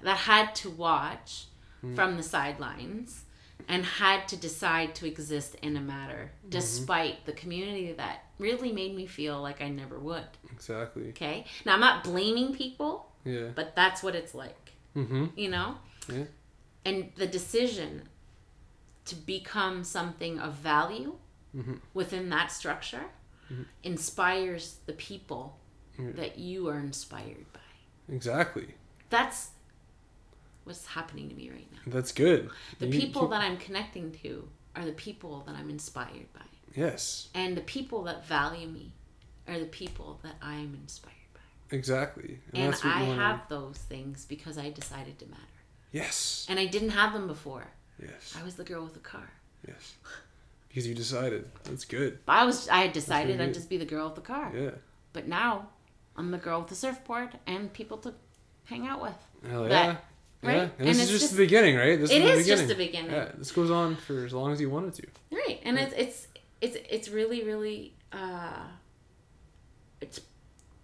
that had to watch Mm. from the sidelines and had to decide to exist in a matter Mm-hmm. despite the community that really made me feel like I never would. Exactly. Okay? Now, I'm not blaming people, Yeah. but that's what it's like Mm-hmm. you know Yeah. and the decision to become something of value Mhm. within that structure inspires the people Yeah. that you are inspired by Exactly. that's what's happening to me right now That's good. the You people keep- that i'm connecting to are the people that i'm inspired by Yes. and the people that value me are the people that i am inspired by Exactly. and that's what i have those things because i decided to matter Yes. and i didn't have them before Yes. i was the girl with the car Yes. Because you decided. That's good. I was I had decided I'd just be the girl with the car. Yeah. But now I'm the girl with the surfboard and people to hang out with. Hell yeah. That- yeah. right? And And this it's is just, just- the beginning, right? This It is, the is just the beginning. Yeah. This goes on for as long as you want it to. Right. And it's it's it's it's really really uh it's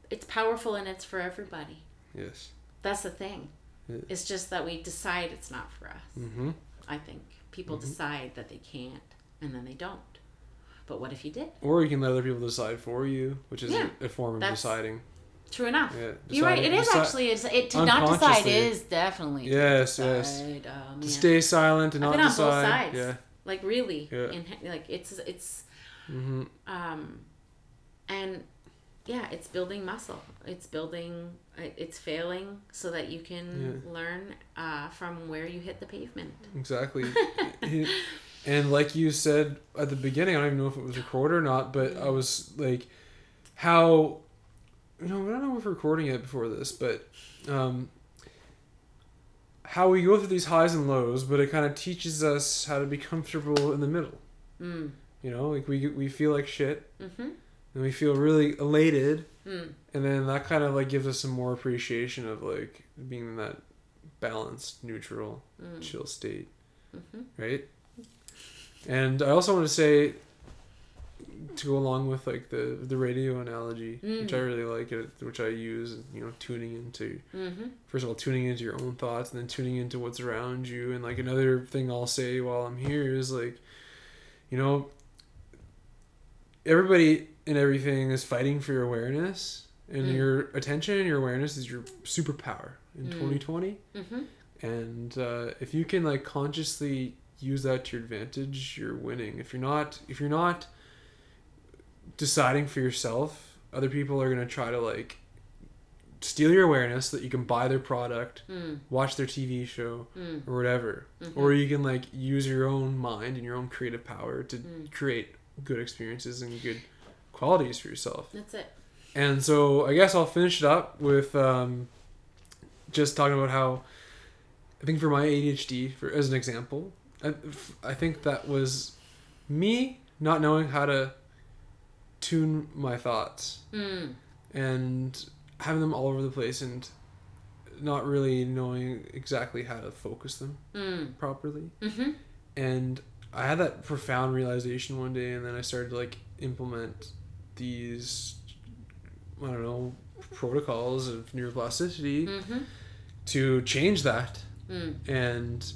it's powerful and it's for everybody. Yes. That's the thing. Yeah. It's just that we decide it's not for us. Mm-hmm. I think people decide that they can't and then they don't. But what if you did? Or you can let other people decide for you, which is Yeah. a, a form of deciding. True enough. Yeah, You're right. It is deci- actually. It's, it to not decide is definitely. Yes, yes. man. To stay silent and I've not been on decide. both sides. Yeah. Like really. Yeah. In, like it's it's Mm-hmm. um, and yeah, it's building muscle. It's building. It's failing so that you can learn uh, from where you hit the pavement. Exactly. And like you said at the beginning, I don't even know if it was recorded or not, but I was like, how, you know, I don't know if we're recording it before this, but um, how we go through these highs and lows, but it kind of teaches us how to be comfortable in the middle. Mm. You know, like we we feel like shit, Mm-hmm. and we feel really elated, Mm. and then that kind of like gives us some more appreciation of like being in that balanced, neutral, Mm. chill state, Mhm. right? And I also want to say, to go along with like the the radio analogy, which I Mm. really like it, which I use, you know, tuning into Mm-hmm. first of all tuning into your own thoughts, and then tuning into what's around you. And like another thing I'll say while I'm here is like, you know, everybody and everything is fighting for your awareness and Mm. your attention and your awareness is your superpower in Mm. 2020 Mm-hmm. and uh, if you can like consciously use that to your advantage you're winning if you're not if you're not deciding for yourself other people are going to try to like steal your awareness so that you can buy their product Mm. watch their tv show Mm. or whatever Mhm. or you can like use your own mind and your own creative power to Mm. create good experiences and good qualities for yourself That's it. and so I guess I'll finish it up with um, just talking about how I think for my ADHD, for as an example, I, I think that was me not knowing how to tune my thoughts Mm. and having them all over the place and not really knowing exactly how to focus them Mm. properly. Mm-hmm. And I had that profound realization one day, and then I started to like implement these, I don't know, protocols of neuroplasticity Mm-hmm. to change that. Mm. And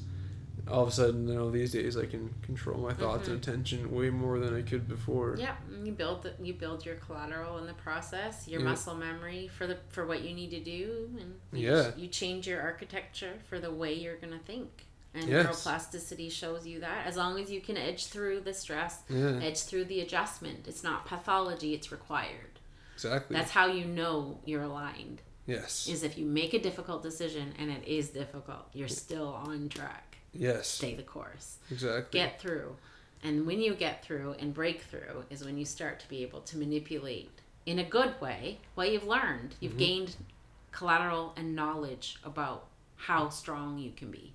all of a sudden, you know, these days I can control my thoughts Mhm. and attention way more than I could before. Yeah, you build the, you build your collateral in the process, your Yeah. muscle memory for the for what you need to do, and you, Yeah. you change your architecture for the way you're gonna think. And Yes. neuroplasticity shows you that as long as you can edge through the stress, Yeah, edge through the adjustment. It's not pathology; it's required. exactly. That's how you know you're aligned. yes. Is if you make a difficult decision and it is difficult, you're still on track. Yes. Stay the course. Exactly. get through. And when you get through and break through is when you start to be able to manipulate in a good way what you've learned. You've Mm-hmm. gained collateral and knowledge about how strong you can be.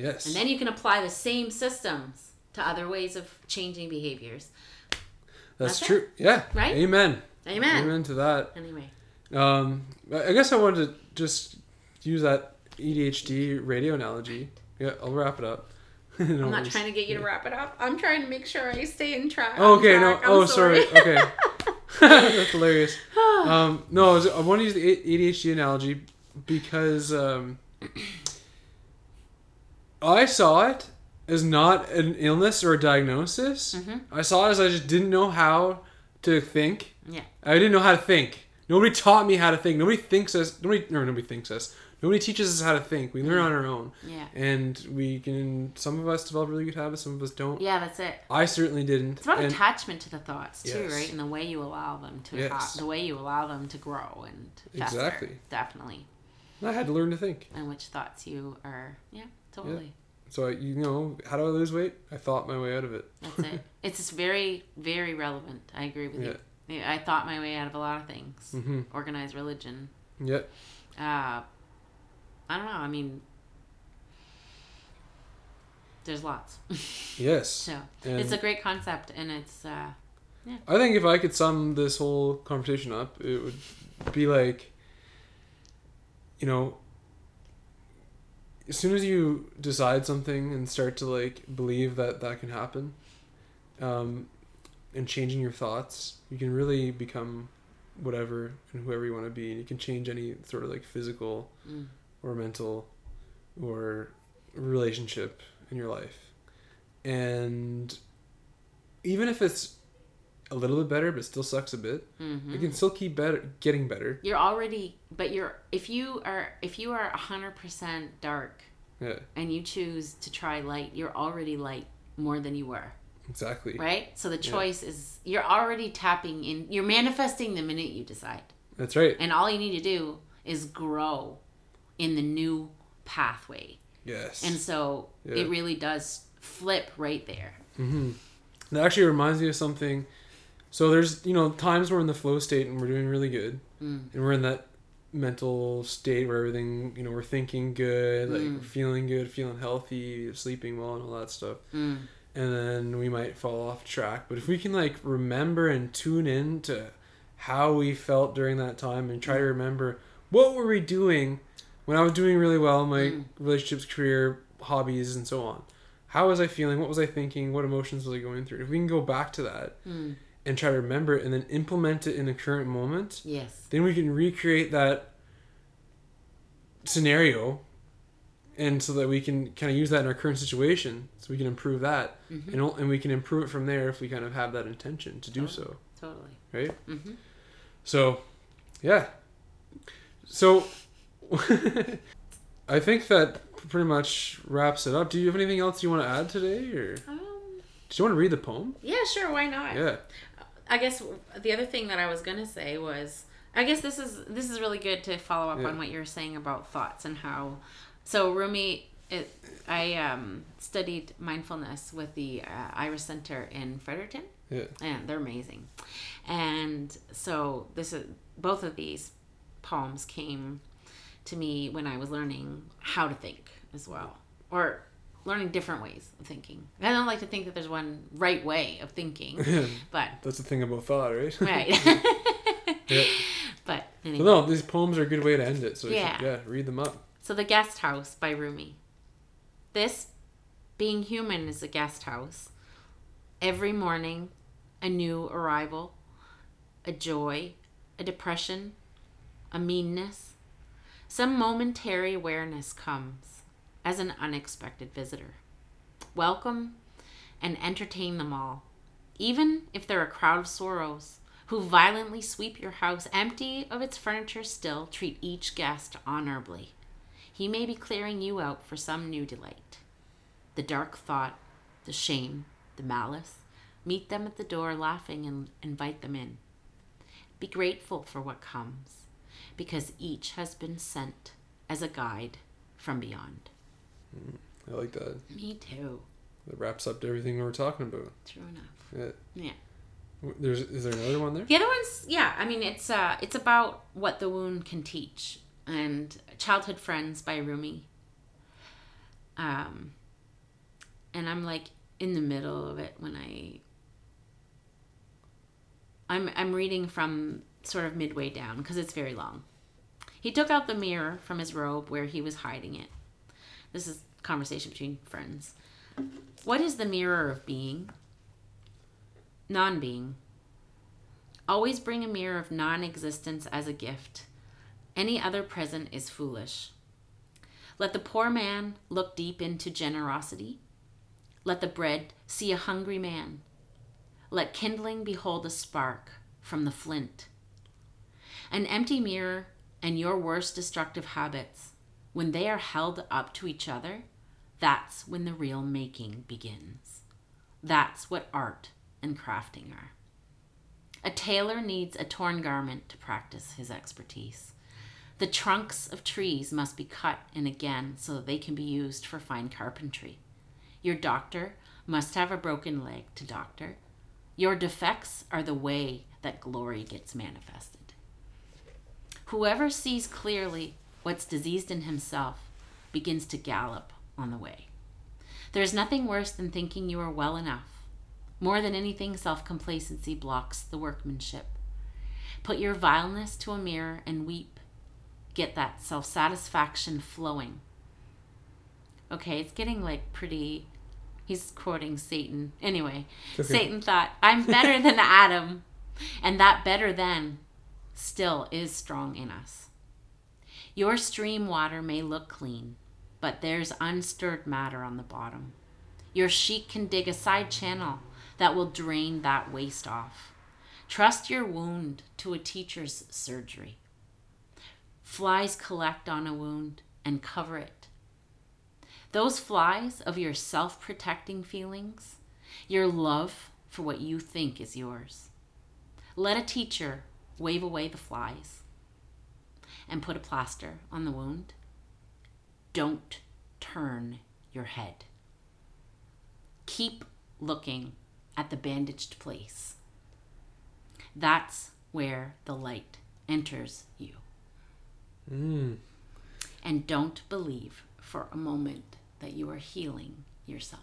Yes. And then you can apply the same systems to other ways of changing behaviors. That's that's it. true. Yeah. Right? Amen. Amen. Amen to that. Anyway, Um, I guess I wanted to just use that ADHD radio analogy. Yeah, I'll wrap it up. I'm not trying to get you to wrap it up. I'm trying to make sure I stay in track. Oh, okay. No. I'm Oh, sorry. Okay. That's hilarious. Um, no, I, was, I want to use the ADHD analogy because um, I saw it as not an illness or a diagnosis. Mhm. I saw it as I just didn't know how to think. Yeah. I didn't know how to think. Nobody taught me how to think. Nobody thinks us. Nobody. No, nobody thinks us. Nobody teaches us how to think. We learn on our own, Yeah. and we can. Some of us develop really good habits. Some of us don't. Yeah, that's it. I certainly didn't. It's about and, attachment to the thoughts too, Yes. right? And the way you allow them to Yes. ha- the way you allow them to grow and fester. Exactly. Definitely. I had to learn to think. And which thoughts you are yeah, totally. So I, you know, how do I lose weight? I thought my way out of it. That's it. It's just very, very relevant. I agree with you. Yeah, I thought my way out of a lot of things. Mm-hmm. Organized religion. Yeah. Uh I don't know, I mean there's lots. Yes. so And it's a great concept and it's uh I think if I could sum this whole conversation up, it would be like, you know, as soon as you decide something and start to like believe that that can happen, um, and changing your thoughts, you can really become whatever and whoever you want to be, and you can change any sort of like physical mm, or mental or relationship in your life. And even if it's a little bit better but still sucks a bit, mhm. you can still keep better getting better. You're already but you're if you are if you are 100% dark Yeah. and you choose to try light, you're already light more than you were. Exactly. right? So the choice is you're already tapping in, you're manifesting the minute you decide. That's right. And all you need to do is grow in the new pathway. yes. And so Yeah. it really does flip right there. That actually reminds me of something. So there's you know times we're in the flow state and we're doing really good, Mm. and we're in that mental state where everything you know we're thinking good, like Mm. feeling good, feeling healthy, sleeping well, and all that stuff. Mm. And then we might fall off track. But if we can like remember and tune in to how we felt during that time and try to remember what were we doing when I was doing really well in my Mm. relationships, career, hobbies, and so on. How was I feeling? What was I thinking? What emotions was I going through? If we can go back to that Mm. And try to remember it and then implement it in the current moment, Yes. then we can recreate that scenario and so that we can kind of use that in our current situation so we can improve that Mhm. and, and we can improve it from there if we kind of have that intention to do Totally. so Totally. right hmm so yeah so i think that pretty much wraps it up do you have anything else you want to add today or do Um, you want to read the poem yeah, sure. Why not? yeah I guess the other thing that I was gonna say was, I guess this is this is really good to follow up Yeah. on what you were saying about thoughts and how. So Rumi, it, I um, studied mindfulness with the uh, Iris Center in Fredericton, yeah and they're amazing. And so this is both of these poems came to me when I was learning how to think as well, or learning different ways of thinking. I don't like to think that there's one right way of thinking, but that's the thing about thought right right. yeah. But anyway. no these poems are a good way to end it so yeah, Yeah. yeah read them up So the guest house by Rumi. This being human is a guest house. Every morning, a new arrival, a joy, a depression, a meanness. Some momentary awareness comes as an unexpected visitor. Welcome and entertain them all, even if they're a crowd of sorrows who violently sweep your house empty of its furniture still treat each guest honorably. He may be clearing you out for some new delight. The dark thought, the shame, the malice, meet them at the door laughing and invite them in. Be grateful for what comes, because each has been sent as a guide from beyond. I like that Me too. that wraps up everything we were talking about True enough. yeah Yeah. There's is there another one there The other one's yeah, I mean it's uh it's about what the wound can teach and Childhood Friends by Rumi. Um and I'm like in the middle of it when I I'm I'm reading from sort of midway down because it's very long. He took out the mirror from his robe where he was hiding it. This is conversation between friends. What is the mirror of being? Non-being. Always bring a mirror of non existence as a gift. Any other present is foolish. Let the poor man look deep into generosity. Let the bread see a hungry man. Let kindling behold a spark from the flint. An empty mirror and your worst destructive habits, when they are held up to each other, that's when the real making begins. That's what art and crafting are. A tailor needs a torn garment to practice his expertise. The trunks of trees must be cut in again so that they can be used for fine carpentry. Your doctor must have a broken leg to doctor. Your defects are the way that glory gets manifested. Whoever sees clearly what's diseased in himself begins to gallop on the way. There is nothing worse than thinking you are well enough. More than anything, self complacency blocks the workmanship. Put your vileness to a mirror and weep. Get that self satisfaction flowing. Okay, it's getting like pretty. He's quoting Satan. Anyway, Okay. Satan thought, I'm better than Adam. And that better than still is strong in us. Your stream water may look clean, but there's unstirred matter on the bottom. Your sheik can dig a side channel that will drain that waste off. Trust your wound to a teacher's surgery. Flies collect on a wound and cover it. Those flies of your self protecting feelings your love for what you think is yours. Let a teacher wave away the flies and put a plaster on the wound. Don't turn your head. Keep looking at the bandaged place. That's where the light enters you. Mm. And don't believe for a moment that you are healing yourself.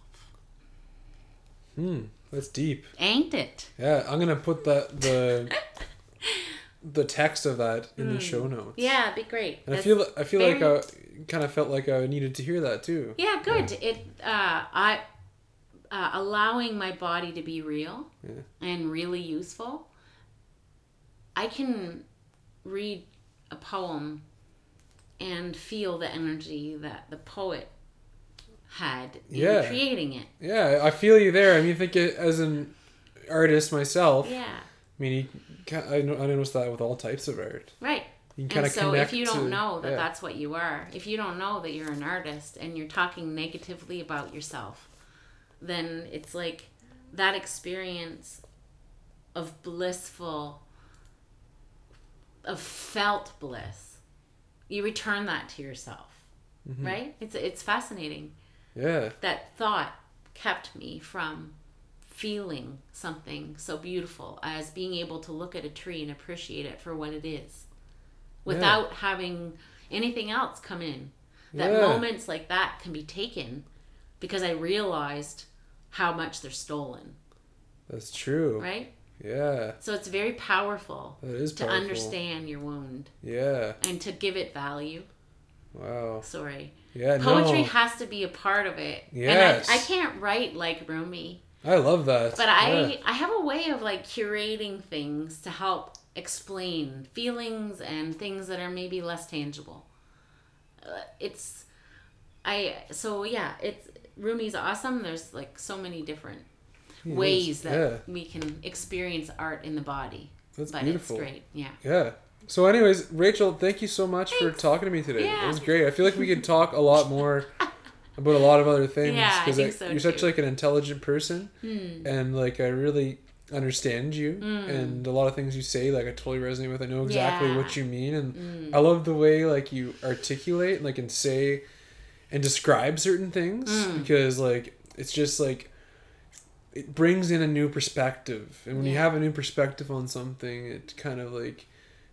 Hmm. That's deep. Ain't it? Yeah, I'm gonna put that the the text of that in the show notes. Yeah, it'd be great. And I feel I feel like I kind of felt like I needed to hear that too. Yeah, good. It uh, I uh, allowing my body to be real Yeah. and really useful. I can read a poem and feel the energy that the poet had in Yeah. creating it. Yeah, I feel you there. I mean, I think it, as an artist myself, Yeah, I mean, I know I noticed that with all types of art. right. You can kind And so if you don't to- know that yeah. that's what you are, if you don't know that you're an artist and you're talking negatively about yourself, then it's like that experience of blissful of felt bliss. You return that to yourself. Mm-hmm. Right? It's it's fascinating. yeah, That thought kept me from feeling something so beautiful as being able to look at a tree and appreciate it for what it is without having anything else come in. That Yeah. moments like that can be taken because I realized how much they're stolen, that's true. right? Yeah, So it's very powerful that is to powerful. understand your wound Yeah. and to give it value. Wow. Sorry. Yeah. Poetry no. has to be a part of it. Yes. And I, I can't write like Rumi. I love that. But I Yeah. I have a way of like curating things to help explain feelings and things that are maybe less tangible. Uh, it's I so yeah, it's Rumi's awesome. There's like so many different He is. ways that Yeah. we can experience art in the body. That's but beautiful. it's great. Yeah. Yeah. So, anyways, Rachel, thank you so much for talking to me today. Yeah. It was great. I feel like we could talk a lot more about a lot of other things Yeah, I think I- so, you're such like an intelligent person, Hmm. and like I really understand you, and a lot of things you say like I totally resonate with. I know exactly Yeah. what you mean, and Mm. I love the way like you articulate, like and say, and describe certain things Mm. because like it's just like it brings in a new perspective and when you have a new perspective on something it kind of like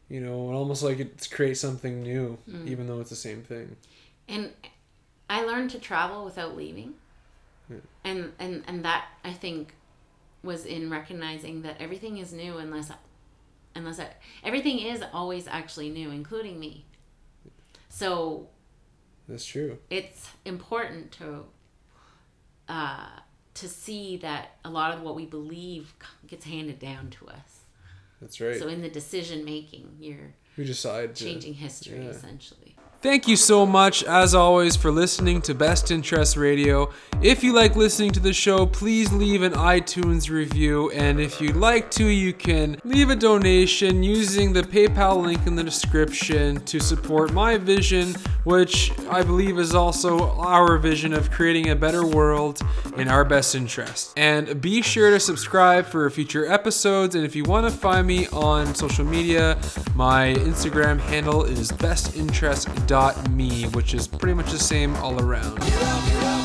you know almost like it creates something new Mm. even though it's the same thing and I learned to travel without leaving, Yeah. and and and that I think was in recognizing that everything is new unless unless I, everything is always actually new, including me. So that's true it's important to uh, to see that a lot of what we believe gets handed down to us. that's right So in the decision making, you're we decide to changing history yeah. essentially. Thank you so much, as always, for listening to Best Interest Radio. If you like listening to the show, please leave an iTunes review. And if you'd like to, you can leave a donation using the PayPal link in the description to support my vision, which I believe is also our vision of creating a better world in our best interest. And be sure to subscribe for future episodes. And if you want to find me on social media, my Instagram handle is bestinterest.me, which is pretty much the same all around.